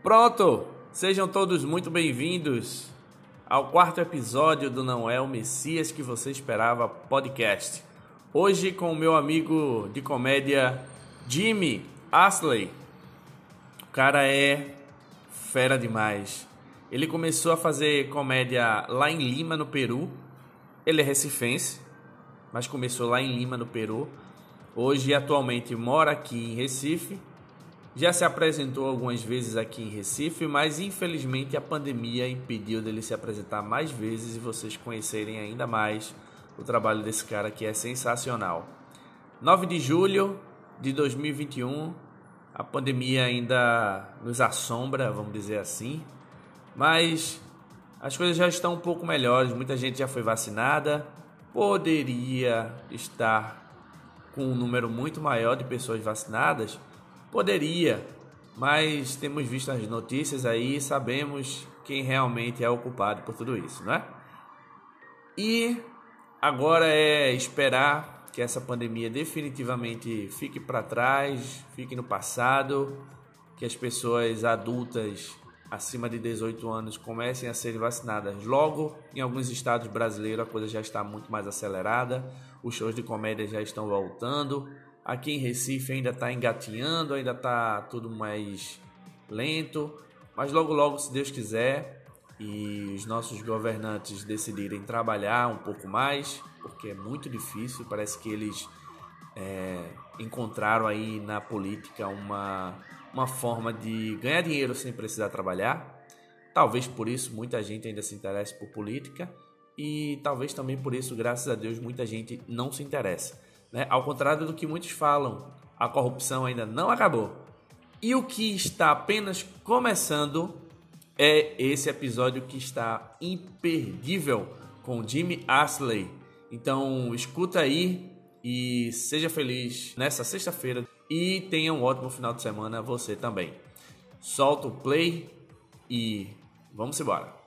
Pronto! Sejam todos muito bem-vindos ao quarto episódio do Não É o Messias que você esperava podcast. Hoje com o meu amigo de comédia Jimmy Asley. O cara é fera demais. Ele começou a fazer comédia lá em Lima, no Peru. Ele é recifense, mas começou lá em Lima, no Peru. Hoje, atualmente, mora aqui em Recife. Já se apresentou algumas vezes aqui em Recife, mas infelizmente a pandemia impediu dele se apresentar mais vezes e vocês conhecerem ainda mais o trabalho desse cara que é sensacional. 9 de julho de 2021, a pandemia ainda nos assombra, vamos dizer assim, mas as coisas já estão um pouco melhores, muita gente já foi vacinada, poderia estar com um número muito maior de pessoas vacinadas? Poderia, mas temos visto as notícias aí e sabemos quem realmente é o culpado por tudo isso, não é? E agora é esperar que essa pandemia definitivamente fique para trás, fique no passado, que as pessoas adultas acima de 18 anos comecem a serem vacinadas logo. Em alguns estados brasileiros a coisa já está muito mais acelerada, os shows de comédia já estão voltando. Aqui em Recife ainda está engatinhando, ainda está tudo mais lento, mas logo logo, se Deus quiser, e os nossos governantes decidirem trabalhar um pouco mais, porque é muito difícil, parece que eles é, encontraram aí na política uma uma forma de ganhar dinheiro sem precisar trabalhar. Talvez por isso muita gente ainda se interesse por política e talvez também por isso, graças a Deus, muita gente não se interessa. Né? Ao contrário do que muitos falam, a corrupção ainda não acabou. E o que está apenas começando é esse episódio que está imperdível com Jimmy Asley. Então escuta aí e seja feliz nessa sexta-feira e tenha um ótimo final de semana você também. Solta o play e vamos embora.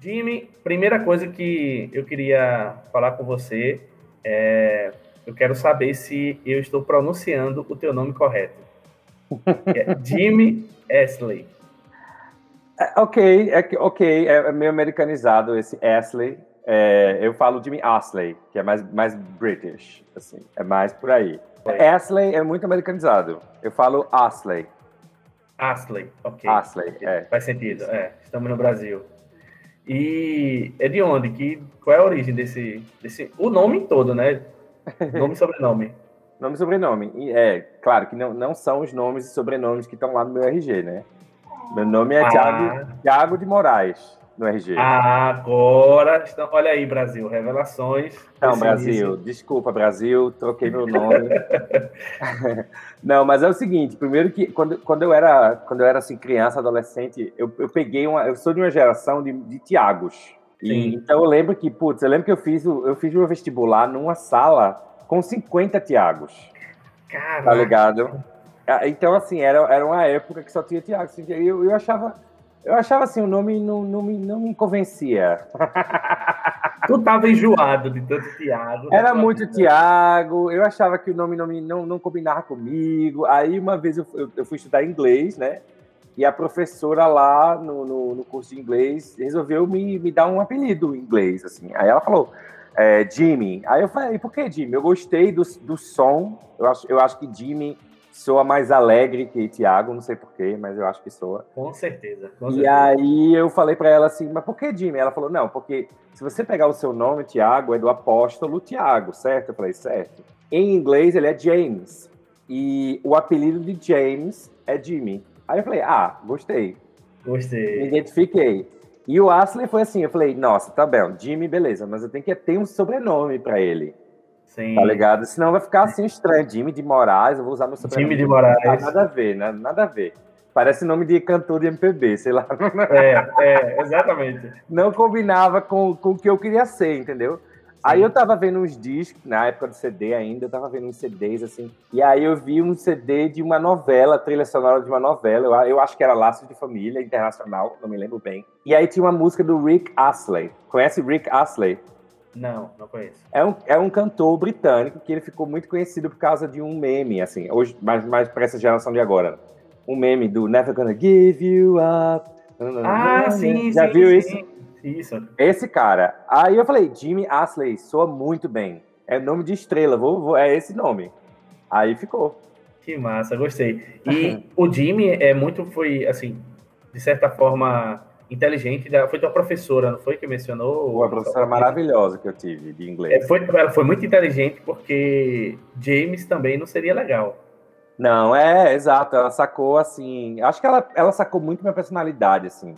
Jimmy, primeira coisa que eu queria falar com você é eu quero saber se eu estou pronunciando o teu nome correto. É Jimmy Ashley. É, ok, é, ok, é meio americanizado esse Ashley, é, eu falo Jimmy Asley, que é mais, mais British, assim, é mais por aí. É. Asley é muito americanizado. Eu falo Asley. Asley, ok. Asley, é. Faz sentido, é. Estamos no Brasil. E é de onde? Que, qual é a origem desse, desse... O nome todo, né? Nome e sobrenome. nome e sobrenome. E é, claro que não, não são os nomes e sobrenomes que estão lá no meu RG, né? Meu nome é ah. Thiago, Thiago de Moraes no RG. Agora, estão, olha aí, Brasil, revelações. Não, Brasil, início. desculpa, Brasil, troquei meu nome. Não, mas é o seguinte, primeiro que quando, quando eu era quando eu era assim criança, adolescente, eu, eu peguei uma, eu sou de uma geração de, de Tiagos. E, então eu lembro que, putz, eu lembro que eu fiz eu fiz meu vestibular numa sala com 50 Tiagos. Caraca. Tá ligado? Ah, então, assim, era, era uma época que só tinha Tiago. Assim, eu, eu achava eu achava assim, o nome não, não, me, não me convencia. Tu tava enjoado de tanto Tiago. Né? Era muito Tiago, eu achava que o nome não, me, não, não combinava comigo. Aí uma vez eu, eu, eu, fui estudar inglês, né? E a professora lá no, no, no, curso de inglês resolveu me, me dar um apelido em inglês, assim. Aí ela falou, é, Jimmy. Aí eu falei, por que Jimmy? Eu gostei do, do som, eu acho, eu acho que Jimmy soa mais alegre que Tiago, não sei porquê, mas eu acho que soa. Com certeza. Com e certeza. aí eu falei para ela assim, mas por que Jimmy? Ela falou, não, porque se você pegar o seu nome, Tiago, é do apóstolo Tiago, certo? Eu falei, certo. Em inglês ele é James. E o apelido de James é Jimmy. Aí eu falei, ah, gostei. Gostei. Me identifiquei. E o Ashley foi assim, eu falei, nossa, tá bem, Jimmy, beleza, mas eu tenho que ter um sobrenome para ele. Sim. Tá ligado? Senão vai ficar assim estranho. Jimmy de Moraes, eu vou usar meu sobrenome. Jimmy de Moraes. Nada a ver, né? Nada a ver. Parece nome de cantor de MPB, sei lá. É, é, exatamente. Não combinava com, com o que eu queria ser, entendeu? Sim. Aí eu tava vendo uns discos, na época do CD ainda, eu tava vendo uns CDs, assim, e aí eu vi um CD de uma novela, trilha sonora de uma novela, eu, eu acho que era Laços de Família, internacional, não me lembro bem. E aí tinha uma música do Rick Astley. Conhece Rick Astley? Não, não conheço. É um, é um cantor britânico que ele ficou muito conhecido por causa de um meme, assim, hoje, mais, mais para essa geração de agora. Um meme do Never Gonna Give You Up. Ah, sim, Já sim, viu sim. isso? Isso. Esse cara. Aí eu falei, Jimmy Asley, soa muito bem. É nome de estrela, vou, vou- é esse nome. Aí ficou. Que massa, gostei. E o Jimmy é muito, foi, assim, de certa forma, inteligente. da- Foi tua professora, não foi que mencionou? Uma professora maravilhosa que eu tive de inglês. É, foi, ela foi muito inteligente porque James também não seria legal. Não, é, exato. Ela sacou assim. Acho que ela, ela sacou muito minha personalidade, assim.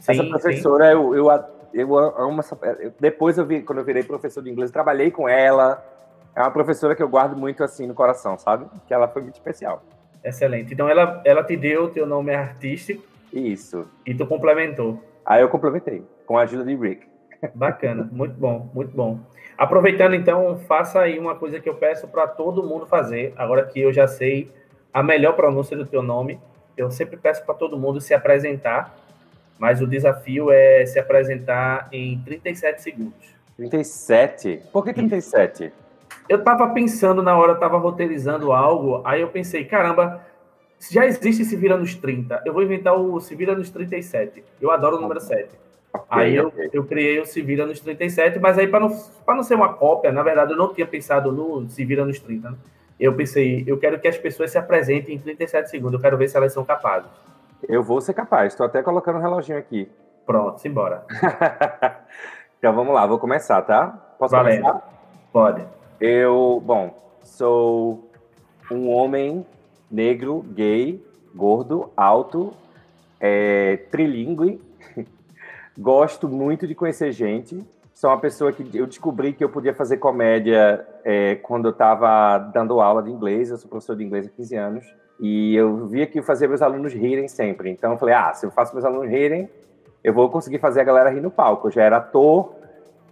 Sim, essa professora, eu, eu, eu amo essa. Depois eu vi, quando eu virei professor de inglês, trabalhei com ela. É uma professora que eu guardo muito assim no coração, sabe? Que ela foi muito especial. Excelente. Então ela, ela te deu o teu nome artístico Isso. e tu complementou. Aí eu complementei, com a ajuda de Rick. Bacana, muito bom, muito bom. Aproveitando então, faça aí uma coisa que eu peço para todo mundo fazer. Agora que eu já sei a melhor pronúncia do teu nome, eu sempre peço para todo mundo se apresentar, mas o desafio é se apresentar em 37 segundos. 37? Por que 37? Eu tava pensando na hora, eu tava roteirizando algo, aí eu pensei, caramba, já existe Se Vira nos 30, eu vou inventar o Se Vira nos 37. Eu adoro o número 7. Aí eu, eu criei o Se Vira nos 37, mas aí para não, pra não ser uma cópia, na verdade eu não tinha pensado no Se Vira nos 30. Né? Eu pensei, eu quero que as pessoas se apresentem em 37 segundos, eu quero ver se elas são capazes. Eu vou ser capaz, estou até colocando um reloginho aqui. Pronto, simbora. então vamos lá, vou começar, tá? Posso Valendo. começar? Pode. Eu, bom, sou um homem negro, gay, gordo, alto, é, trilingue. Gosto muito de conhecer gente. Sou uma pessoa que eu descobri que eu podia fazer comédia é, quando eu estava dando aula de inglês. Eu sou professor de inglês há 15 anos. E eu via que eu fazia meus alunos rirem sempre. Então eu falei, ah, se eu faço meus alunos rirem, eu vou conseguir fazer a galera rir no palco. Eu já era ator,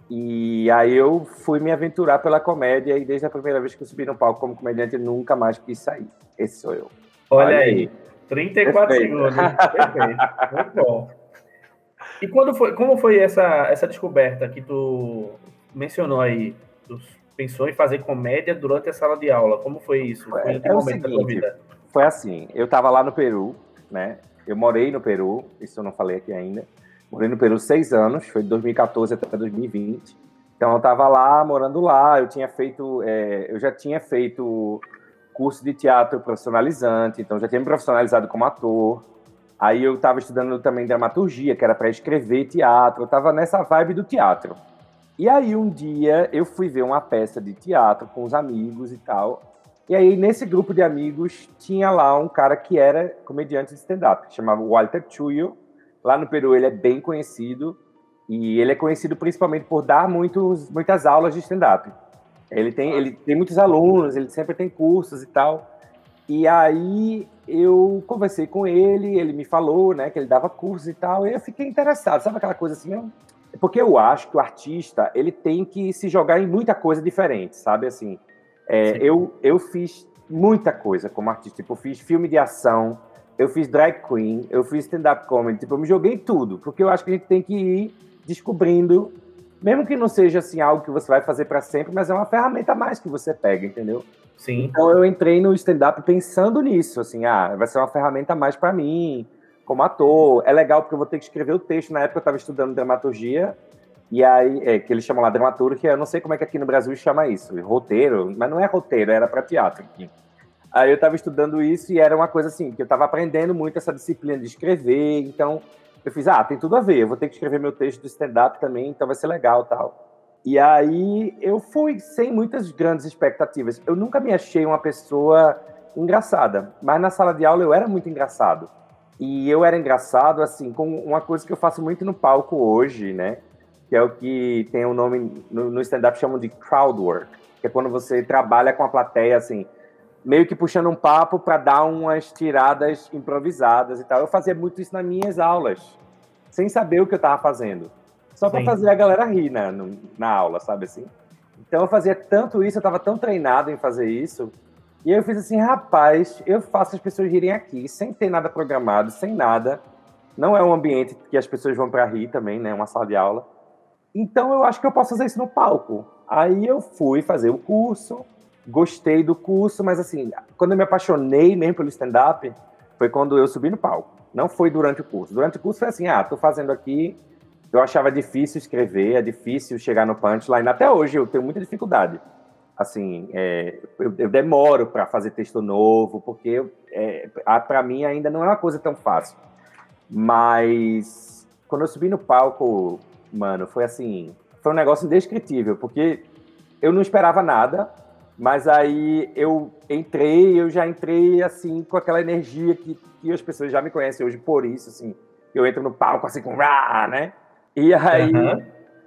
e aí eu fui me aventurar pela comédia e desde a primeira vez que eu subi no palco como comediante, eu nunca mais quis sair. Esse sou eu. Olha, Olha aí. aí. 34 Perfeito. segundos. Perfeito. Muito bom. E quando foi, como foi essa, essa descoberta que tu mencionou aí? Tu pensou em fazer comédia durante a sala de aula. Como foi isso? Foi que É o seguinte? Foi assim, eu tava lá no Peru, né? Eu morei no Peru, isso eu não falei aqui ainda. Morei no Peru seis anos, foi de 2014 até 2020. Então eu tava lá, morando lá, eu tinha feito, é, eu já tinha feito curso de teatro profissionalizante, então já tinha me profissionalizado como ator. Aí eu estava estudando também dramaturgia, que era para escrever teatro, eu estava nessa vibe do teatro. E aí um dia eu fui ver uma peça de teatro com os amigos e tal. E aí nesse grupo de amigos tinha lá um cara que era comediante de stand-up, que chamava Walter Chuyo. Lá no Peru ele é bem conhecido e ele é conhecido principalmente por dar muitos, muitas aulas de stand-up. Ele tem, ele tem muitos alunos, ele sempre tem cursos e tal. E aí eu conversei com ele, ele me falou, né, que ele dava cursos e tal, e eu fiquei interessado, sabe aquela coisa assim, porque eu acho que o artista, ele tem que se jogar em muita coisa diferente, sabe, assim, é, eu, eu fiz muita coisa como artista, tipo, fiz filme de ação, eu fiz drag queen, eu fiz stand-up comedy, tipo, eu me joguei tudo, porque eu acho que a gente tem que ir descobrindo, mesmo que não seja, assim, algo que você vai fazer para sempre, mas é uma ferramenta a mais que você pega, entendeu? Sim. Então eu entrei no stand-up pensando nisso, assim, ah, vai ser uma ferramenta a mais para mim, como ator. É legal porque eu vou ter que escrever o texto. Na época eu estava estudando dramaturgia, e aí, é, que eles chamam lá dramaturgia, eu não sei como é que aqui no Brasil chama isso, roteiro, mas não é roteiro, era para teatro aqui. Aí eu estava estudando isso e era uma coisa assim, que eu estava aprendendo muito essa disciplina de escrever, então eu fiz, ah, tem tudo a ver, eu vou ter que escrever meu texto do stand-up também, então vai ser legal tal. E aí eu fui sem muitas grandes expectativas. Eu nunca me achei uma pessoa engraçada, mas na sala de aula eu era muito engraçado. E eu era engraçado, assim, com uma coisa que eu faço muito no palco hoje, né? Que é o que tem o um nome no, no stand-up chamam de crowd work, que é quando você trabalha com a plateia, assim, meio que puxando um papo para dar umas tiradas improvisadas e tal. Eu fazia muito isso nas minhas aulas, sem saber o que eu estava fazendo só para fazer a galera rir na, na aula, sabe assim? Então eu fazia tanto isso, eu estava tão treinado em fazer isso, e eu fiz assim, rapaz, eu faço as pessoas rirem aqui, sem ter nada programado, sem nada. Não é um ambiente que as pessoas vão para rir também, né? Uma sala de aula. então eu acho que eu posso fazer isso no palco. Aí eu fui fazer o curso, gostei do curso, mas assim, quando eu me apaixonei mesmo pelo stand-up, foi quando eu subi no palco. Não foi durante o curso. Durante o curso foi assim, ah, tô fazendo aqui. Eu achava difícil escrever, é difícil chegar no punchline. Até hoje eu tenho muita dificuldade. Assim, é, eu, eu, demoro para fazer texto novo, porque é, para mim ainda não é uma coisa tão fácil. Mas quando eu subi no palco, mano, foi assim, foi um negócio indescritível, porque eu não esperava nada, mas aí eu entrei, eu já entrei assim com aquela energia que, que as pessoas já me conhecem hoje por isso, assim. Eu entro no palco assim com rá, né? E aí, uhum.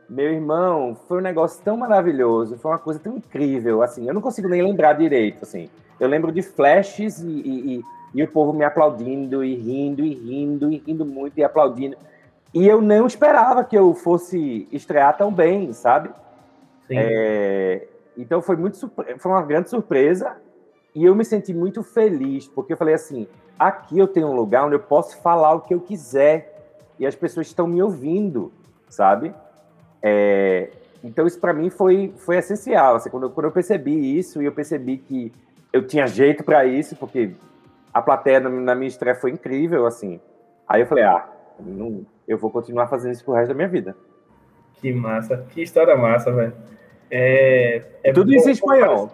meu irmão, foi um negócio tão maravilhoso, foi uma coisa tão incrível, assim. Eu não consigo nem lembrar direito, assim. Eu lembro de flashes e, e, e, e o povo me aplaudindo e rindo e rindo e rindo muito e aplaudindo. E eu não esperava que eu fosse estrear tão bem, sabe? Sim. É, então foi muito foi uma grande surpresa e eu me senti muito feliz porque eu falei assim, aqui eu tenho um lugar onde eu posso falar o que eu quiser e as pessoas estão me ouvindo, sabe? É, então isso para mim foi foi essencial. Assim, quando, eu, quando eu percebi isso e eu percebi que eu tinha jeito para isso porque a plateia na minha estreia foi incrível, assim. Aí eu falei, ah, não, eu vou continuar fazendo isso pro resto da minha vida. Que massa, que história massa, velho. É, é Tudo isso em espanhol.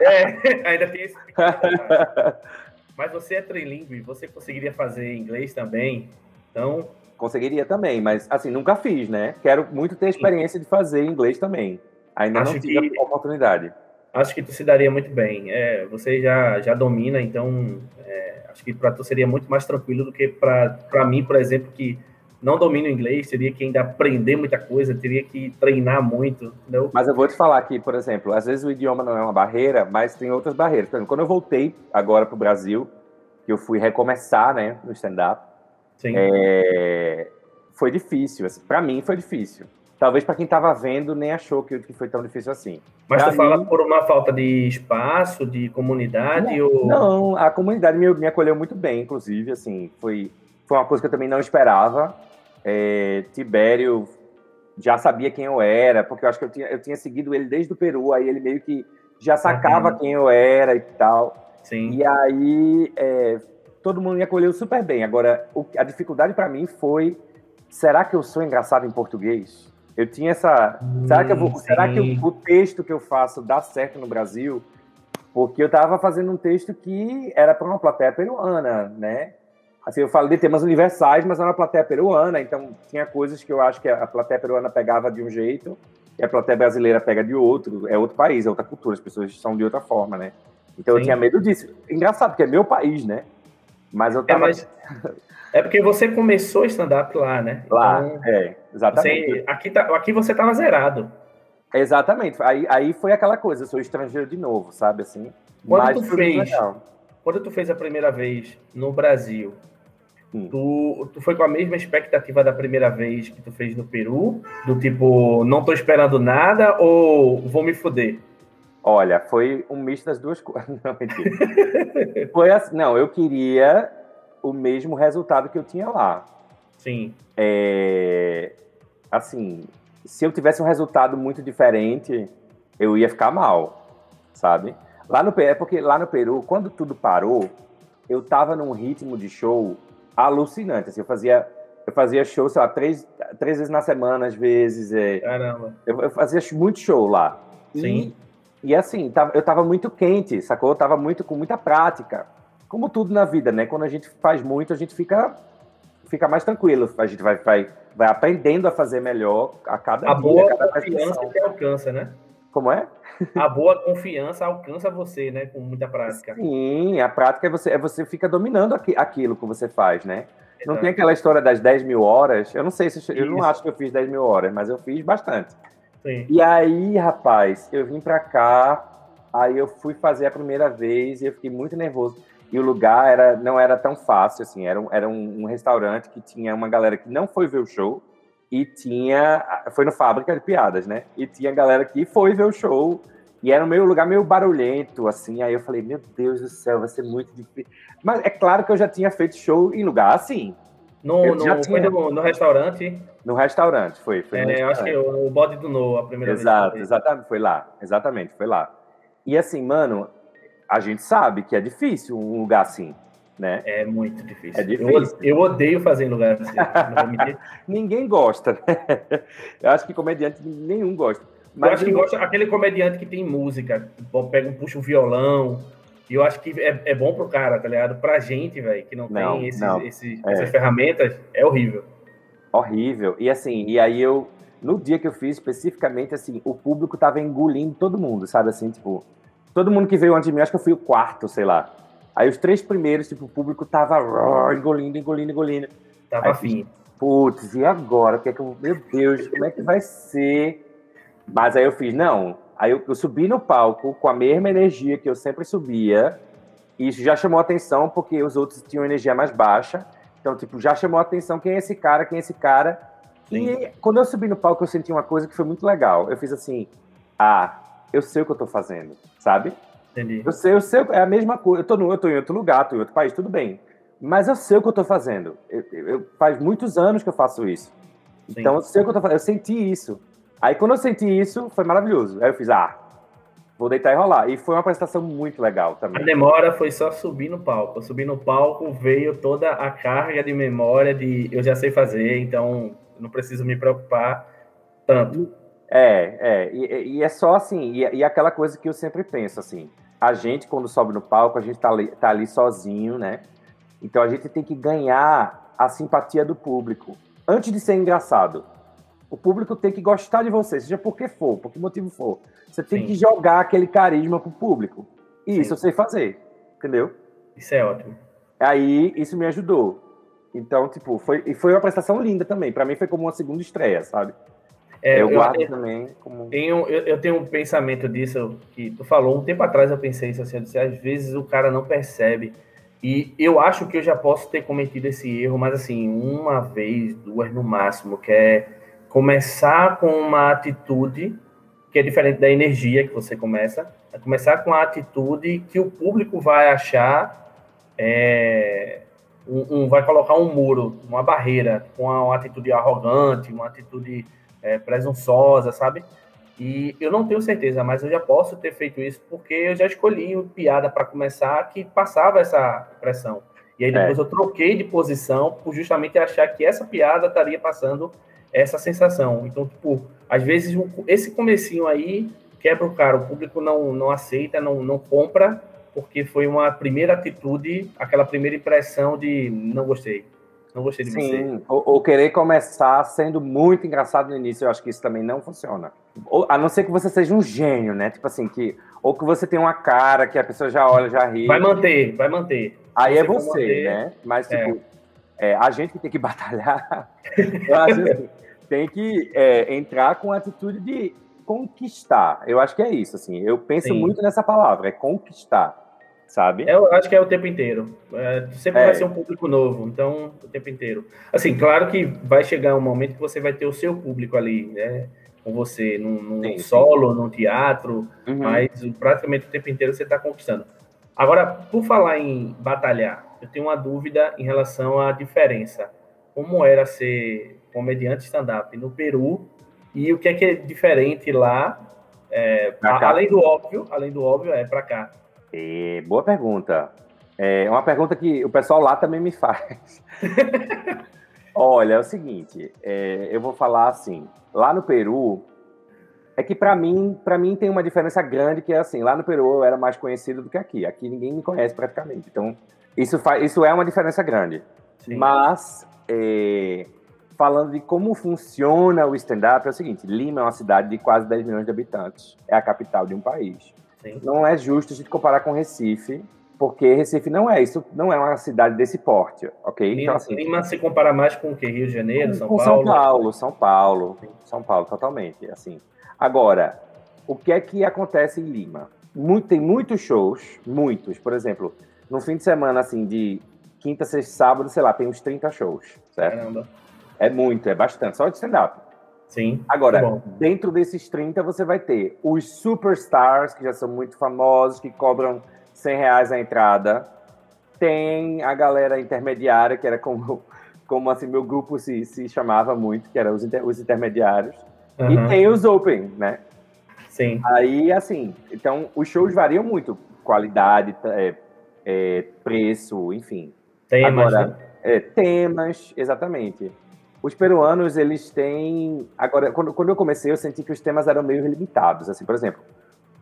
É, ainda tem esse. mas você é trilingue, você conseguiria fazer inglês também? Então. Conseguiria também, mas assim, nunca fiz, né? Quero muito ter a experiência de fazer inglês também. Ainda acho não tive que, a oportunidade. Acho que tu se daria muito bem. É, você já, já domina, então é, acho que para tu seria muito mais tranquilo do que para mim, por exemplo, que não domino inglês, teria que ainda aprender muita coisa, teria que treinar muito. Entendeu? Mas eu vou te falar aqui, por exemplo, às vezes o idioma não é uma barreira, mas tem outras barreiras. Por exemplo, quando eu voltei agora para o Brasil, que eu fui recomeçar né, no stand-up, é... foi difícil. Assim, para mim foi difícil. Talvez para quem estava vendo nem achou que, foi tão difícil assim. Mas pra tu mim... fala por uma falta de espaço, de comunidade? Não, ou... não a comunidade me, me acolheu muito bem, inclusive, assim, foi, foi uma coisa que eu também não esperava é, Tibério já sabia quem eu era, porque eu acho que eu tinha, eu tinha seguido ele desde o Peru, aí ele meio que já sacava uhum. quem eu era e tal. Sim. E aí é, todo mundo me acolheu super bem. Agora, o, a dificuldade para mim foi: será que eu sou engraçado em português? Eu tinha essa. Hum, será que, eu vou, será que o, o texto que eu faço dá certo no Brasil? Porque eu estava fazendo um texto que era para uma plateia peruana, né? Assim, eu falo de temas universais, mas era uma plateia peruana, então tinha coisas que eu acho que a plateia peruana pegava de um jeito e a plateia brasileira pega de outro. É outro país, é outra cultura, as pessoas são de outra forma, né? Então Sim. eu tinha medo disso. Engraçado, porque é meu país, né? Mas eu é, tava. É, mas... é porque você começou stand-up lá, né? Lá, então, é, exatamente. Você... aqui, tá... aqui você tava zerado. Exatamente. Aí, aí foi aquela coisa, eu sou estrangeiro de novo, sabe assim? Quando tu fez, quando tu fez a primeira vez no Brasil, Hum. Tu, tu foi com a mesma expectativa da primeira vez que tu fez no Peru? Do tipo, não tô esperando nada ou vou me fuder? Olha, foi um misto das duas coisas. Não, mentira. foi assim, não, eu queria o mesmo resultado que eu tinha lá. Sim. É, assim, se eu tivesse um resultado muito diferente, eu ia ficar mal, sabe? Lá no Peru, é porque lá no Peru, quando tudo parou, eu tava num ritmo de show alucinante. Assim, eu fazia eu fazia show, sei lá, três, três vezes na semana, às vezes. É, Caramba. Eu, eu, fazia muito show lá. Sim. E, e assim, tava, eu tava muito quente, sacou? Eu tava muito com muita prática. Como tudo na vida, né? Quando a gente faz muito, a gente fica, fica mais tranquilo. A gente vai, vai, vai aprendendo a fazer melhor a cada a dia, boa a cada confiança que alcança, né? Como é? A boa confiança alcança você, né? Com muita prática. Sim, a prática é você, é você fica dominando aquilo que você faz, né? Exato. Não tem aquela história das 10 mil horas. Eu não sei se eu, eu não acho que eu fiz 10 mil horas, mas eu fiz bastante. Sim. E aí, rapaz, eu vim pra cá, aí eu fui fazer a primeira vez e eu fiquei muito nervoso. E o lugar era, não era tão fácil, assim, era, um, era um, um restaurante que tinha uma galera que não foi ver o show, e tinha. Foi no Fábrica de Piadas, né? E tinha galera que foi ver o show. E era um meio lugar meio barulhento, assim. Aí eu falei, meu Deus do céu, vai ser muito difícil. Mas é claro que eu já tinha feito show em lugar assim. No, no, foi no, no, restaurante? No restaurante, foi. foi é, eu acho que o, o bode do No, a primeira Exato, vez. Exatamente, foi lá. Exatamente, foi lá. E assim, mano, a gente sabe que é difícil um lugar assim, né? É muito difícil. É difícil. Eu, eu odeio fazer em lugar assim. Ninguém gosta. Né? Eu acho que comediante nenhum gosta. Mas eu acho que eu... gosta aquele comediante que tem música, pega, puxa um violão, e eu acho que é, é bom pro cara, tá ligado? Pra gente, velho, que não, não tem esses, não. Esses, é. essas ferramentas, é horrível. Horrível. E assim, e aí eu, no dia que eu fiz, especificamente, assim, o público tava engolindo todo mundo, sabe? Assim, tipo, todo mundo que veio antes de mim, acho que eu fui o quarto, sei lá. Aí os três primeiros, tipo, o público tava engolindo, engolindo, engolindo. Tava afim. Putz, e agora? O que é que eu, meu Deus, como é que vai ser? Mas aí eu fiz, não, Aí eu, eu, subi no palco com a mesma energia que eu sempre subia, e isso já chamou atenção porque os outros tinham energia mais baixa. Então, tipo, já chamou atenção quem é esse cara, quem é esse cara. Sim. E quando eu subi no palco, eu senti uma coisa que foi muito legal. Eu fiz assim: ah, eu sei o que eu tô fazendo, sabe? Entendi. Eu sei, eu sei, é a mesma coisa. Eu tô, no, eu tô em outro lugar, tô em outro país, tudo bem. Mas eu sei o que eu tô fazendo. Eu, eu faz muitos anos que eu faço isso. Sim. Então, eu sei o que eu tô fazendo. Eu senti isso. Aí quando eu senti isso, foi maravilhoso. Aí eu fiz, ah, vou deitar e rolar. E foi uma apresentação muito legal também. A demora foi só subir no palco. Eu subi no palco, veio toda a carga de memória de eu já sei fazer, então não preciso me preocupar tanto. É, é, e, e é só assim, e, e, aquela coisa que eu sempre penso, assim, a gente quando sobe no palco, a gente tá ali, tá ali sozinho, né? Então a gente tem que ganhar a simpatia do público antes de ser engraçado. O público tem que gostar de você, seja por que for, por que motivo for. Você tem Sim. que jogar aquele carisma pro público. E Sim. isso eu sei fazer, entendeu? Isso é ótimo. Aí isso me ajudou. Então, tipo, foi, e foi uma prestação linda também. Para mim foi como uma segunda estreia, sabe? É, eu, eu guardo também como. Tenho, eu, eu, tenho um pensamento disso que tu falou um tempo atrás. Eu pensei isso assim, eu disse, às vezes o cara não percebe. E eu acho que eu já posso ter cometido esse erro, mas assim, uma vez, duas no máximo, que é começar com uma atitude que é diferente da energia que você começa, é começar com a atitude que o público vai achar, é, um, um, vai colocar um muro, uma barreira, com uma, uma atitude arrogante, uma atitude é, presunçosa, sabe? E eu não tenho certeza, mas eu já posso ter feito isso porque eu já escolhi uma piada para começar que passava essa pressão. E aí depois é. eu troquei de posição por justamente achar que essa piada estaria passando essa sensação. Então, tipo, às vezes esse comecinho aí quebra o cara, o público não, não aceita, não, não compra, porque foi uma primeira atitude, aquela primeira impressão de não gostei. Não gostei de Sim, você. Ou, ou, querer começar sendo muito engraçado no início, eu acho que isso também não funciona. Ou, a não ser que você seja um gênio, né? Tipo assim, que. Ou que você tenha uma cara que a pessoa já olha, já ri. Vai manter, vai manter. Aí você é você, manter, né? Mas, tipo, é. É, a gente que tem que batalhar. eu acho assim, tem que é, entrar com a atitude de conquistar. Eu acho que é isso, assim. Eu penso Sim. muito nessa palavra, é conquistar, sabe? Eu acho que é o tempo inteiro. É, sempre é. vai ser um público novo, então o tempo inteiro. Assim, claro que vai chegar um momento que você vai ter o seu público ali, né? Com você, num, num sim, solo, sim. num teatro, uhum. mas praticamente o tempo inteiro você está conquistando. Agora, por falar em batalhar, eu tenho uma dúvida em relação à diferença. Como era ser comediante stand-up no Peru e o que é que é diferente lá, é, além do óbvio, além do óbvio, é para cá. E, boa pergunta. É uma pergunta que o pessoal lá também me faz. Olha, é o seguinte, é, eu vou falar assim, lá no Peru, é que para mim, para mim tem uma diferença grande que é assim, lá no Peru eu era mais conhecido do que aqui. Aqui ninguém me conhece praticamente. Então, isso faz, isso é uma diferença grande. Sim. Mas é, falando de como funciona o stand-up, é o seguinte: Lima é uma cidade de quase 10 milhões de habitantes, é a capital de um país. Sim. Não é justo a gente comparar com Recife, porque Recife não é isso, não é uma cidade desse porte, ok? Lima, então, assim, Lima se compara mais com o que? Rio de Janeiro, São Paulo? São Paulo, São Paulo, Sim. São Paulo, totalmente, assim. Agora, o que é que acontece em Lima? Muito, tem muitos shows, muitos, por exemplo, no fim de semana, assim, de quinta, sexta, sábado, sei lá, tem uns 30 shows, certo? Caramba. É muito, é bastante, só de stand-up. Sim. Agora, dentro desses 30, você vai ter os superstars, que já são muito famosos, que cobram 100 reais a entrada. Tem a galera intermediária, que era como, como assim meu grupo se, se chamava muito, que eram os, inter, os intermediários. Uhum. E tem os open, né? Sim. Aí, assim, então os shows variam muito. Qualidade, é, é, preço, enfim. Temas, Agora, né? é, temas, exatamente. Os peruanos, eles têm. Agora, quando, quando eu comecei, eu senti que os temas eram meio limitados. Assim, por exemplo,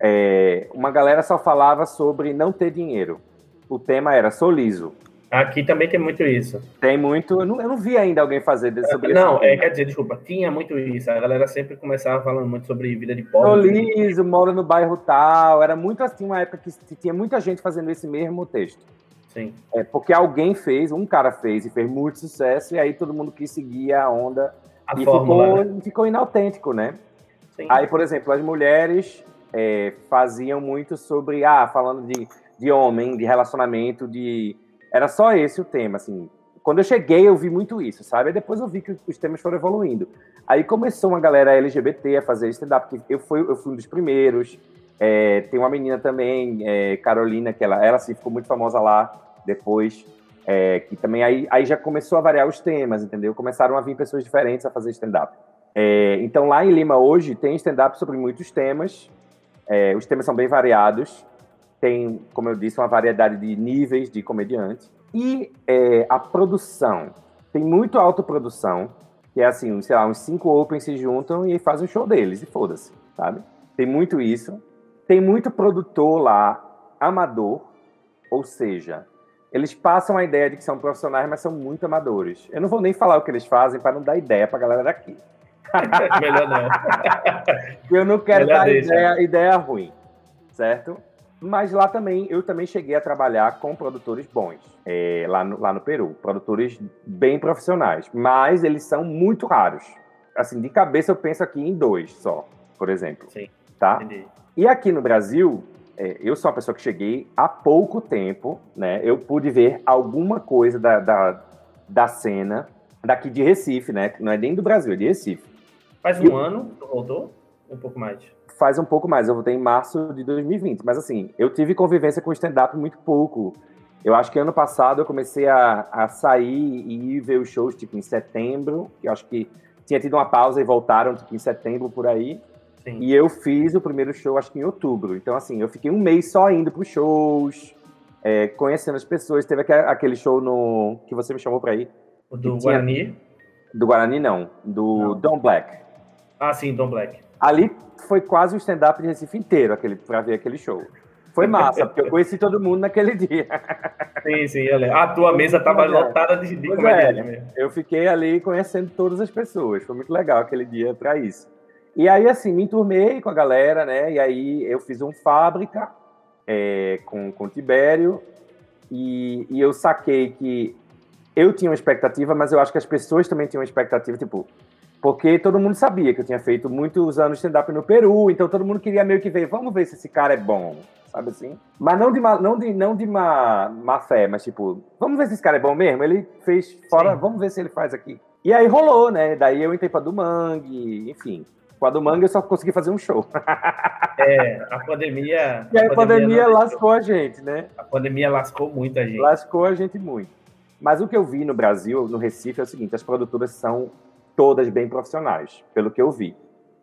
é, uma galera só falava sobre não ter dinheiro. O tema era soliso. Aqui também tem muito isso. Tem muito. Eu não, eu não vi ainda alguém fazer sobre isso. Não, é, quer dizer, desculpa, tinha muito isso. A galera sempre começava falando muito sobre vida de pobre. Soliso, mora no bairro tal. Era muito assim, uma época que tinha muita gente fazendo esse mesmo texto. Sim. É porque alguém fez, um cara fez e fez muito sucesso, e aí todo mundo quis seguir a onda. A e fórmula, ficou, né? ficou inautêntico, né? Sim. Aí, por exemplo, as mulheres é, faziam muito sobre, ah, falando de, de homem, de relacionamento, de. Era só esse o tema, assim. Quando eu cheguei, eu vi muito isso, sabe? Aí depois eu vi que os temas foram evoluindo. Aí começou uma galera LGBT a fazer stand-up, que eu fui, eu fui um dos primeiros. É, tem uma menina também, é, Carolina, que ela, ela sim ficou muito famosa lá depois, é, que também aí, aí já começou a variar os temas, entendeu? Começaram a vir pessoas diferentes a fazer stand-up. É, então, lá em Lima, hoje, tem stand-up sobre muitos temas, é, os temas são bem variados, tem, como eu disse, uma variedade de níveis de comediante, e é, a produção, tem muito autoprodução, que é assim, sei lá, uns cinco opens se juntam e fazem um show deles, e foda-se, sabe? Tem muito isso. Tem muito produtor lá, amador, ou seja, eles passam a ideia de que são profissionais, mas são muito amadores. Eu não vou nem falar o que eles fazem para não dar ideia para a galera daqui. Melhor não. eu não quero Melhor dar ideia, ideia ruim, certo? Mas lá também, eu também cheguei a trabalhar com produtores bons, é, lá, no, lá no Peru. Produtores bem profissionais, mas eles são muito raros. Assim, de cabeça eu penso aqui em dois só, por exemplo. Sim, tá? Entendi. E aqui no Brasil, eu sou uma pessoa que cheguei há pouco tempo, né? Eu pude ver alguma coisa da, da, da cena daqui de Recife, né? Não é nem do Brasil, é de Recife. Faz um eu, ano que voltou? Um pouco mais? Faz um pouco mais, eu voltei em março de 2020. Mas assim, eu tive convivência com stand-up muito pouco. Eu acho que ano passado eu comecei a, a sair e ir ver os shows, tipo, em setembro. Eu acho que tinha tido uma pausa e voltaram, tipo, em setembro, por aí. Sim. E eu fiz o primeiro show, acho que em outubro. Então, assim, eu fiquei um mês só indo para os shows, é, conhecendo as pessoas. Teve aquele show no que você me chamou para ir. O do Guarani? Tinha... Do Guarani, não. Do não. Don Black. Ah, sim, Don Black. Ali foi quase o stand-up de Recife inteiro aquele, para ver aquele show. Foi massa, porque eu conheci todo mundo naquele dia. Sim, sim, eu A tua mesa estava lotada de, de comediante é, Eu fiquei ali conhecendo todas as pessoas. Foi muito legal aquele dia para isso. E aí, assim, me enturmei com a galera, né? E aí eu fiz um fábrica é, com, com o Tibério e, e eu saquei que eu tinha uma expectativa, mas eu acho que as pessoas também tinham uma expectativa, tipo, porque todo mundo sabia que eu tinha feito muitos anos stand-up no Peru, então todo mundo queria meio que ver, vamos ver se esse cara é bom, sabe assim? Mas não de má, não de, não de má, má fé, mas tipo, vamos ver se esse cara é bom mesmo? Ele fez fora, Sim. vamos ver se ele faz aqui. E aí rolou, né? Daí eu entrei pra do Mangue, enfim. Com a do Manga eu só consegui fazer um show. É, a pandemia. E a, a pandemia, pandemia lascou a gente, né? A pandemia lascou muita gente. Lascou a gente muito. Mas o que eu vi no Brasil, no Recife, é o seguinte: as produtoras são todas bem profissionais, pelo que eu vi.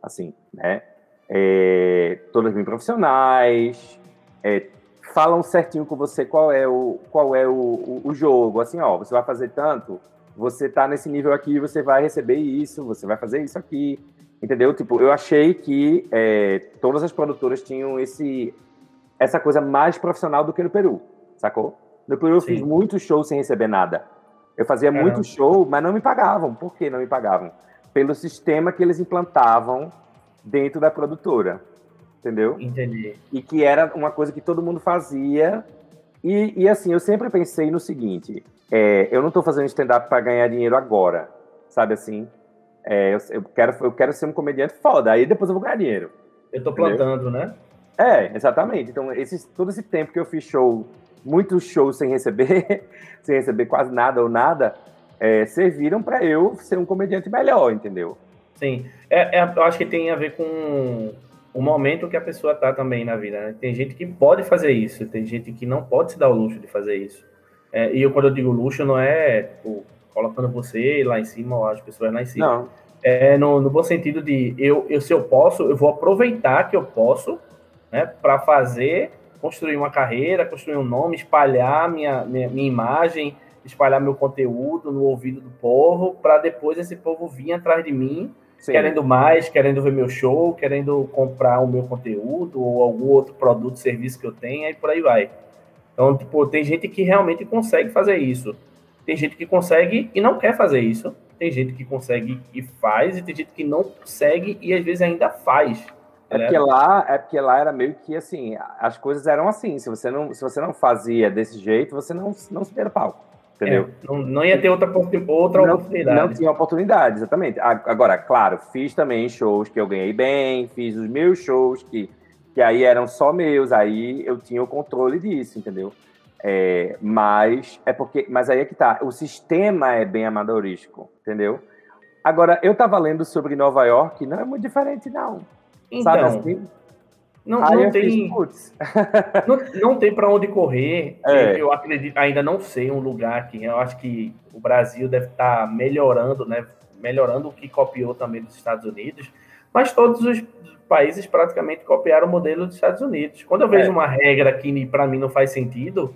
Assim, né? É, todas bem profissionais, é, falam certinho com você qual é o, qual é o, o, o, jogo. Assim, ó, você vai fazer tanto, você tá nesse nível aqui, você vai receber isso, você vai fazer isso aqui. Entendeu? Tipo, eu achei que é, todas as produtoras tinham esse, essa coisa mais profissional do que no Peru, sacou? No Peru eu Sim. fiz muitos shows sem receber nada. Eu fazia Caramba. muito show, mas não me pagavam. Por que não me pagavam? Pelo sistema que eles implantavam dentro da produtora. Entendeu? Entendi. E que era uma coisa que todo mundo fazia. E, e assim, eu sempre pensei no seguinte: é, eu não estou fazendo stand-up para ganhar dinheiro agora, sabe assim? É, eu, eu, quero, eu quero ser um comediante foda, aí depois eu vou ganhar dinheiro. Eu tô plantando, entendeu? né? É, exatamente. Então, esse, todo esse tempo que eu fiz show, muitos shows sem receber, sem receber quase nada ou nada, é, serviram para eu ser um comediante melhor, entendeu? Sim. É, é, eu acho que tem a ver com o momento que a pessoa tá também na vida. Né? Tem gente que pode fazer isso, tem gente que não pode se dar o luxo de fazer isso. É, e eu, quando eu digo luxo, não é tipo, colocando você lá em cima, ou as pessoas lá em cima. Não. É, no, no bom sentido de eu, eu, se eu posso, eu vou aproveitar que eu posso, né, para fazer, construir uma carreira, construir um nome, espalhar minha, minha, minha imagem, espalhar meu conteúdo no ouvido do povo, para depois esse povo vir atrás de mim, Sim. querendo mais, querendo ver meu show, querendo comprar o meu conteúdo ou algum outro produto, serviço que eu tenha e por aí vai. Então, tipo, tem gente que realmente consegue fazer isso. Tem gente que consegue e não quer fazer isso. Tem gente que consegue e faz, e tem gente que não consegue e às vezes ainda faz. É porque, lá, é porque lá era meio que assim, as coisas eram assim. Se você não, se você não fazia desse jeito, você não, não subia no palco. Entendeu? É, não, não, ia ter outra, outra não, oportunidade. Não tinha oportunidade, exatamente. Agora, claro, fiz também shows que eu ganhei bem, fiz os meus shows que, que aí eram só meus, aí eu tinha o controle disso, entendeu? É, mas é porque, mas aí é que tá. O sistema é bem amadorístico, entendeu? Agora, eu tava lendo sobre Nova York, não é muito diferente, não. Então, Sabe assim? Não, não tem, não, não, tem para onde correr. É. Eu acredito, ainda não sei um lugar que eu acho que o Brasil deve estar tá melhorando, né? Melhorando o que copiou também dos Estados Unidos, mas todos os países praticamente copiaram o modelo dos Estados Unidos. Quando eu vejo é. uma regra que para mim não faz sentido,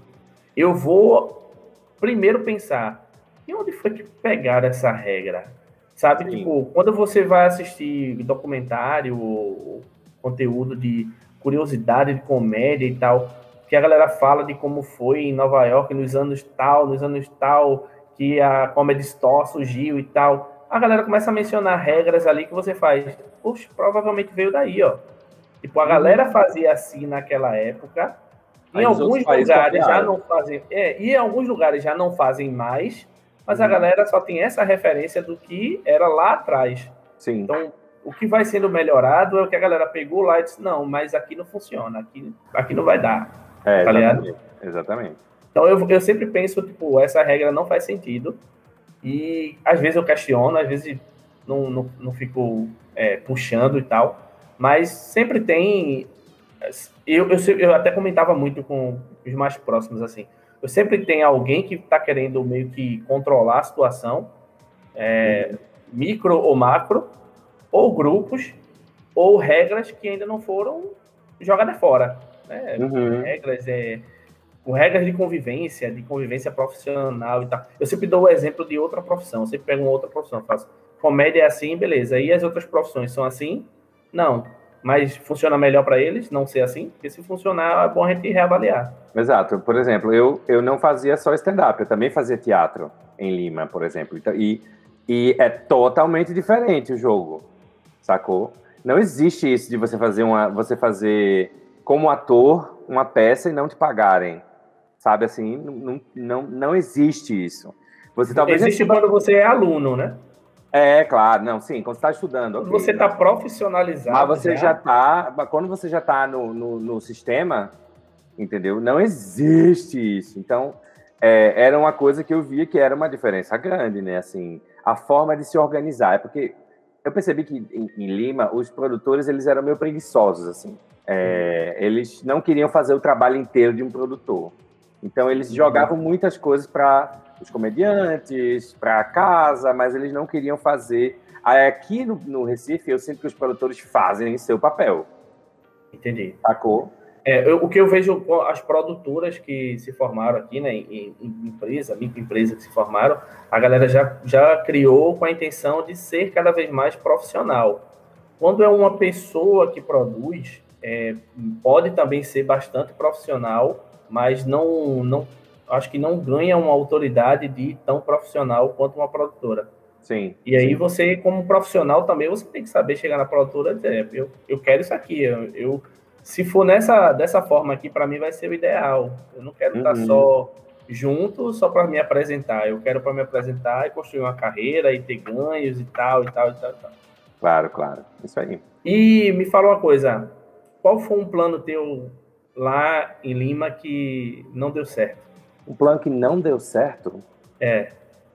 eu vou primeiro pensar, e onde foi que pegaram essa regra? Sabe, Sim. tipo, quando você vai assistir documentário, conteúdo de curiosidade, de comédia e tal, que a galera fala de como foi em Nova York nos anos tal, nos anos tal, que a Comedy Store surgiu e tal. A galera começa a mencionar regras ali que você faz. Puxa, provavelmente veio daí, ó. Tipo, a galera fazia assim naquela época. Em alguns lugares já não fazem. É, e em alguns lugares já não fazem mais, mas a uhum. galera só tem essa referência do que era lá atrás. Sim. Então, o que vai sendo melhorado é o que a galera pegou lá e disse, não, mas aqui não funciona, aqui, aqui não vai dar. É, tá exatamente, exatamente. Então eu, eu sempre penso, tipo, essa regra não faz sentido. E às vezes eu questiono, às vezes não, não, não fico é, puxando e tal. Mas sempre tem. Eu, eu, eu até comentava muito com os mais próximos, assim. Eu sempre tem alguém que está querendo meio que controlar a situação, é, micro ou macro, ou grupos ou regras que ainda não foram jogadas fora. Né? Uhum. Regras é com regras de convivência, de convivência profissional e tal. Eu sempre dou o exemplo de outra profissão. Eu sempre pego uma outra profissão, faço comédia é assim, beleza. E as outras profissões são assim? Não. Mas funciona melhor para eles não ser assim? Porque se funcionar, é bom a gente reavaliar. Exato. Por exemplo, eu, eu não fazia só stand-up, eu também fazia teatro em Lima, por exemplo. Então, e, e é totalmente diferente o jogo sacou? Não existe isso de você fazer uma, você fazer como ator uma peça e não te pagarem, sabe assim? Não, não, não existe isso. Você talvez existe quando você é aluno, né? É, claro, não, sim, quando você está estudando. Okay, você está profissionalizado. Mas você já está, quando você já está no, no, no, sistema, entendeu? Não existe isso. Então, é, era uma coisa que eu via que era uma diferença grande, né? Assim, a forma de se organizar. É porque eu percebi que em, em, Lima os produtores eles eram meio preguiçosos assim. É, eles não queriam fazer o trabalho inteiro de um produtor. Então eles jogavam muitas coisas para os comediantes, para casa, mas eles não queriam fazer. Aqui no, no Recife eu sinto que os produtores fazem seu papel. Entendi. Sacou? É, eu, o que eu vejo as produtoras que se formaram aqui, né, em, em empresa, microempresa que se formaram, a galera já, já criou com a intenção de ser cada vez mais profissional. Quando é uma pessoa que produz, é, pode também ser bastante profissional, mas não, não acho que não ganha uma autoridade de tão profissional quanto uma produtora. Sim. E aí sim. você, como profissional, também você tem que saber chegar na produtora e dizer, eu, eu quero isso aqui, eu, eu se for nessa dessa forma aqui, para mim vai ser o ideal. Eu não quero uhum. estar só junto só para me apresentar. Eu quero para me apresentar e construir uma carreira e ter ganhos e tal, e tal, e tal, e tal. Claro, claro. Isso aí. E me fala uma coisa. Qual foi um plano teu lá em Lima que não deu certo? Um plano que não deu certo? É.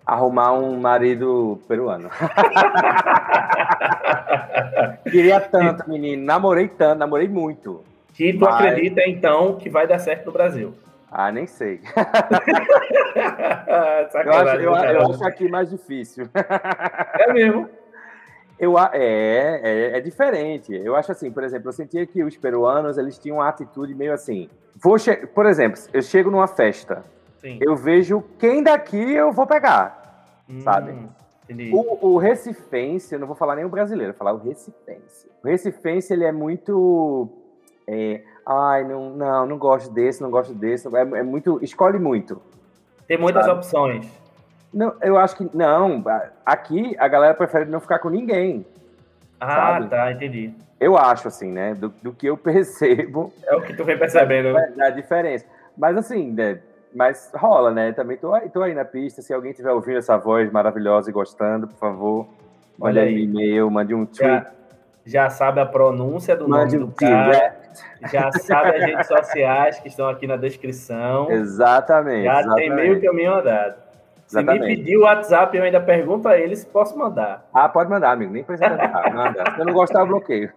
Arrumar um marido peruano. Queria tanto, menino. Namorei tanto, namorei muito. Que tu mas... acredita, então, que vai dar certo no Brasil? Ah, nem sei. eu, acho, eu, eu acho aqui mais difícil. É mesmo? Eu, é, é, é, diferente. Eu acho assim, por exemplo, eu sentia que os peruanos eles tinham uma atitude meio assim. Vou por exemplo, eu chego numa festa, Sim. eu vejo quem daqui eu vou pegar, hum, sabe? O, o recifense, eu não vou falar nem o brasileiro, vou falar o recifense. O recifense ele é muito, é, ai, não, não, não gosto desse, não gosto desse, é, é muito, escolhe muito. Tem muitas sabe? opções. Não, eu acho que não. Aqui a galera prefere não ficar com ninguém. Ah, sabe? tá, entendi. Eu acho, assim, né? Do, do que eu percebo. É o que tu vem percebendo, né? É a diferença. Mas assim, né? Mas rola, né? Também tô, tô aí na pista. Se alguém estiver ouvindo essa voz maravilhosa e gostando, por favor, mande um e-mail, mande um tweet. Já, já sabe a pronúncia do mande nome um do cara. Já sabe as redes sociais que estão aqui na descrição. Exatamente. Já exatamente. tem meio caminho andado. Exatamente. Se me pedir o WhatsApp, eu ainda pergunto a ele se posso mandar. Ah, pode mandar, amigo. Nem precisa mandar. Manda. Se eu não gostar, eu bloqueio.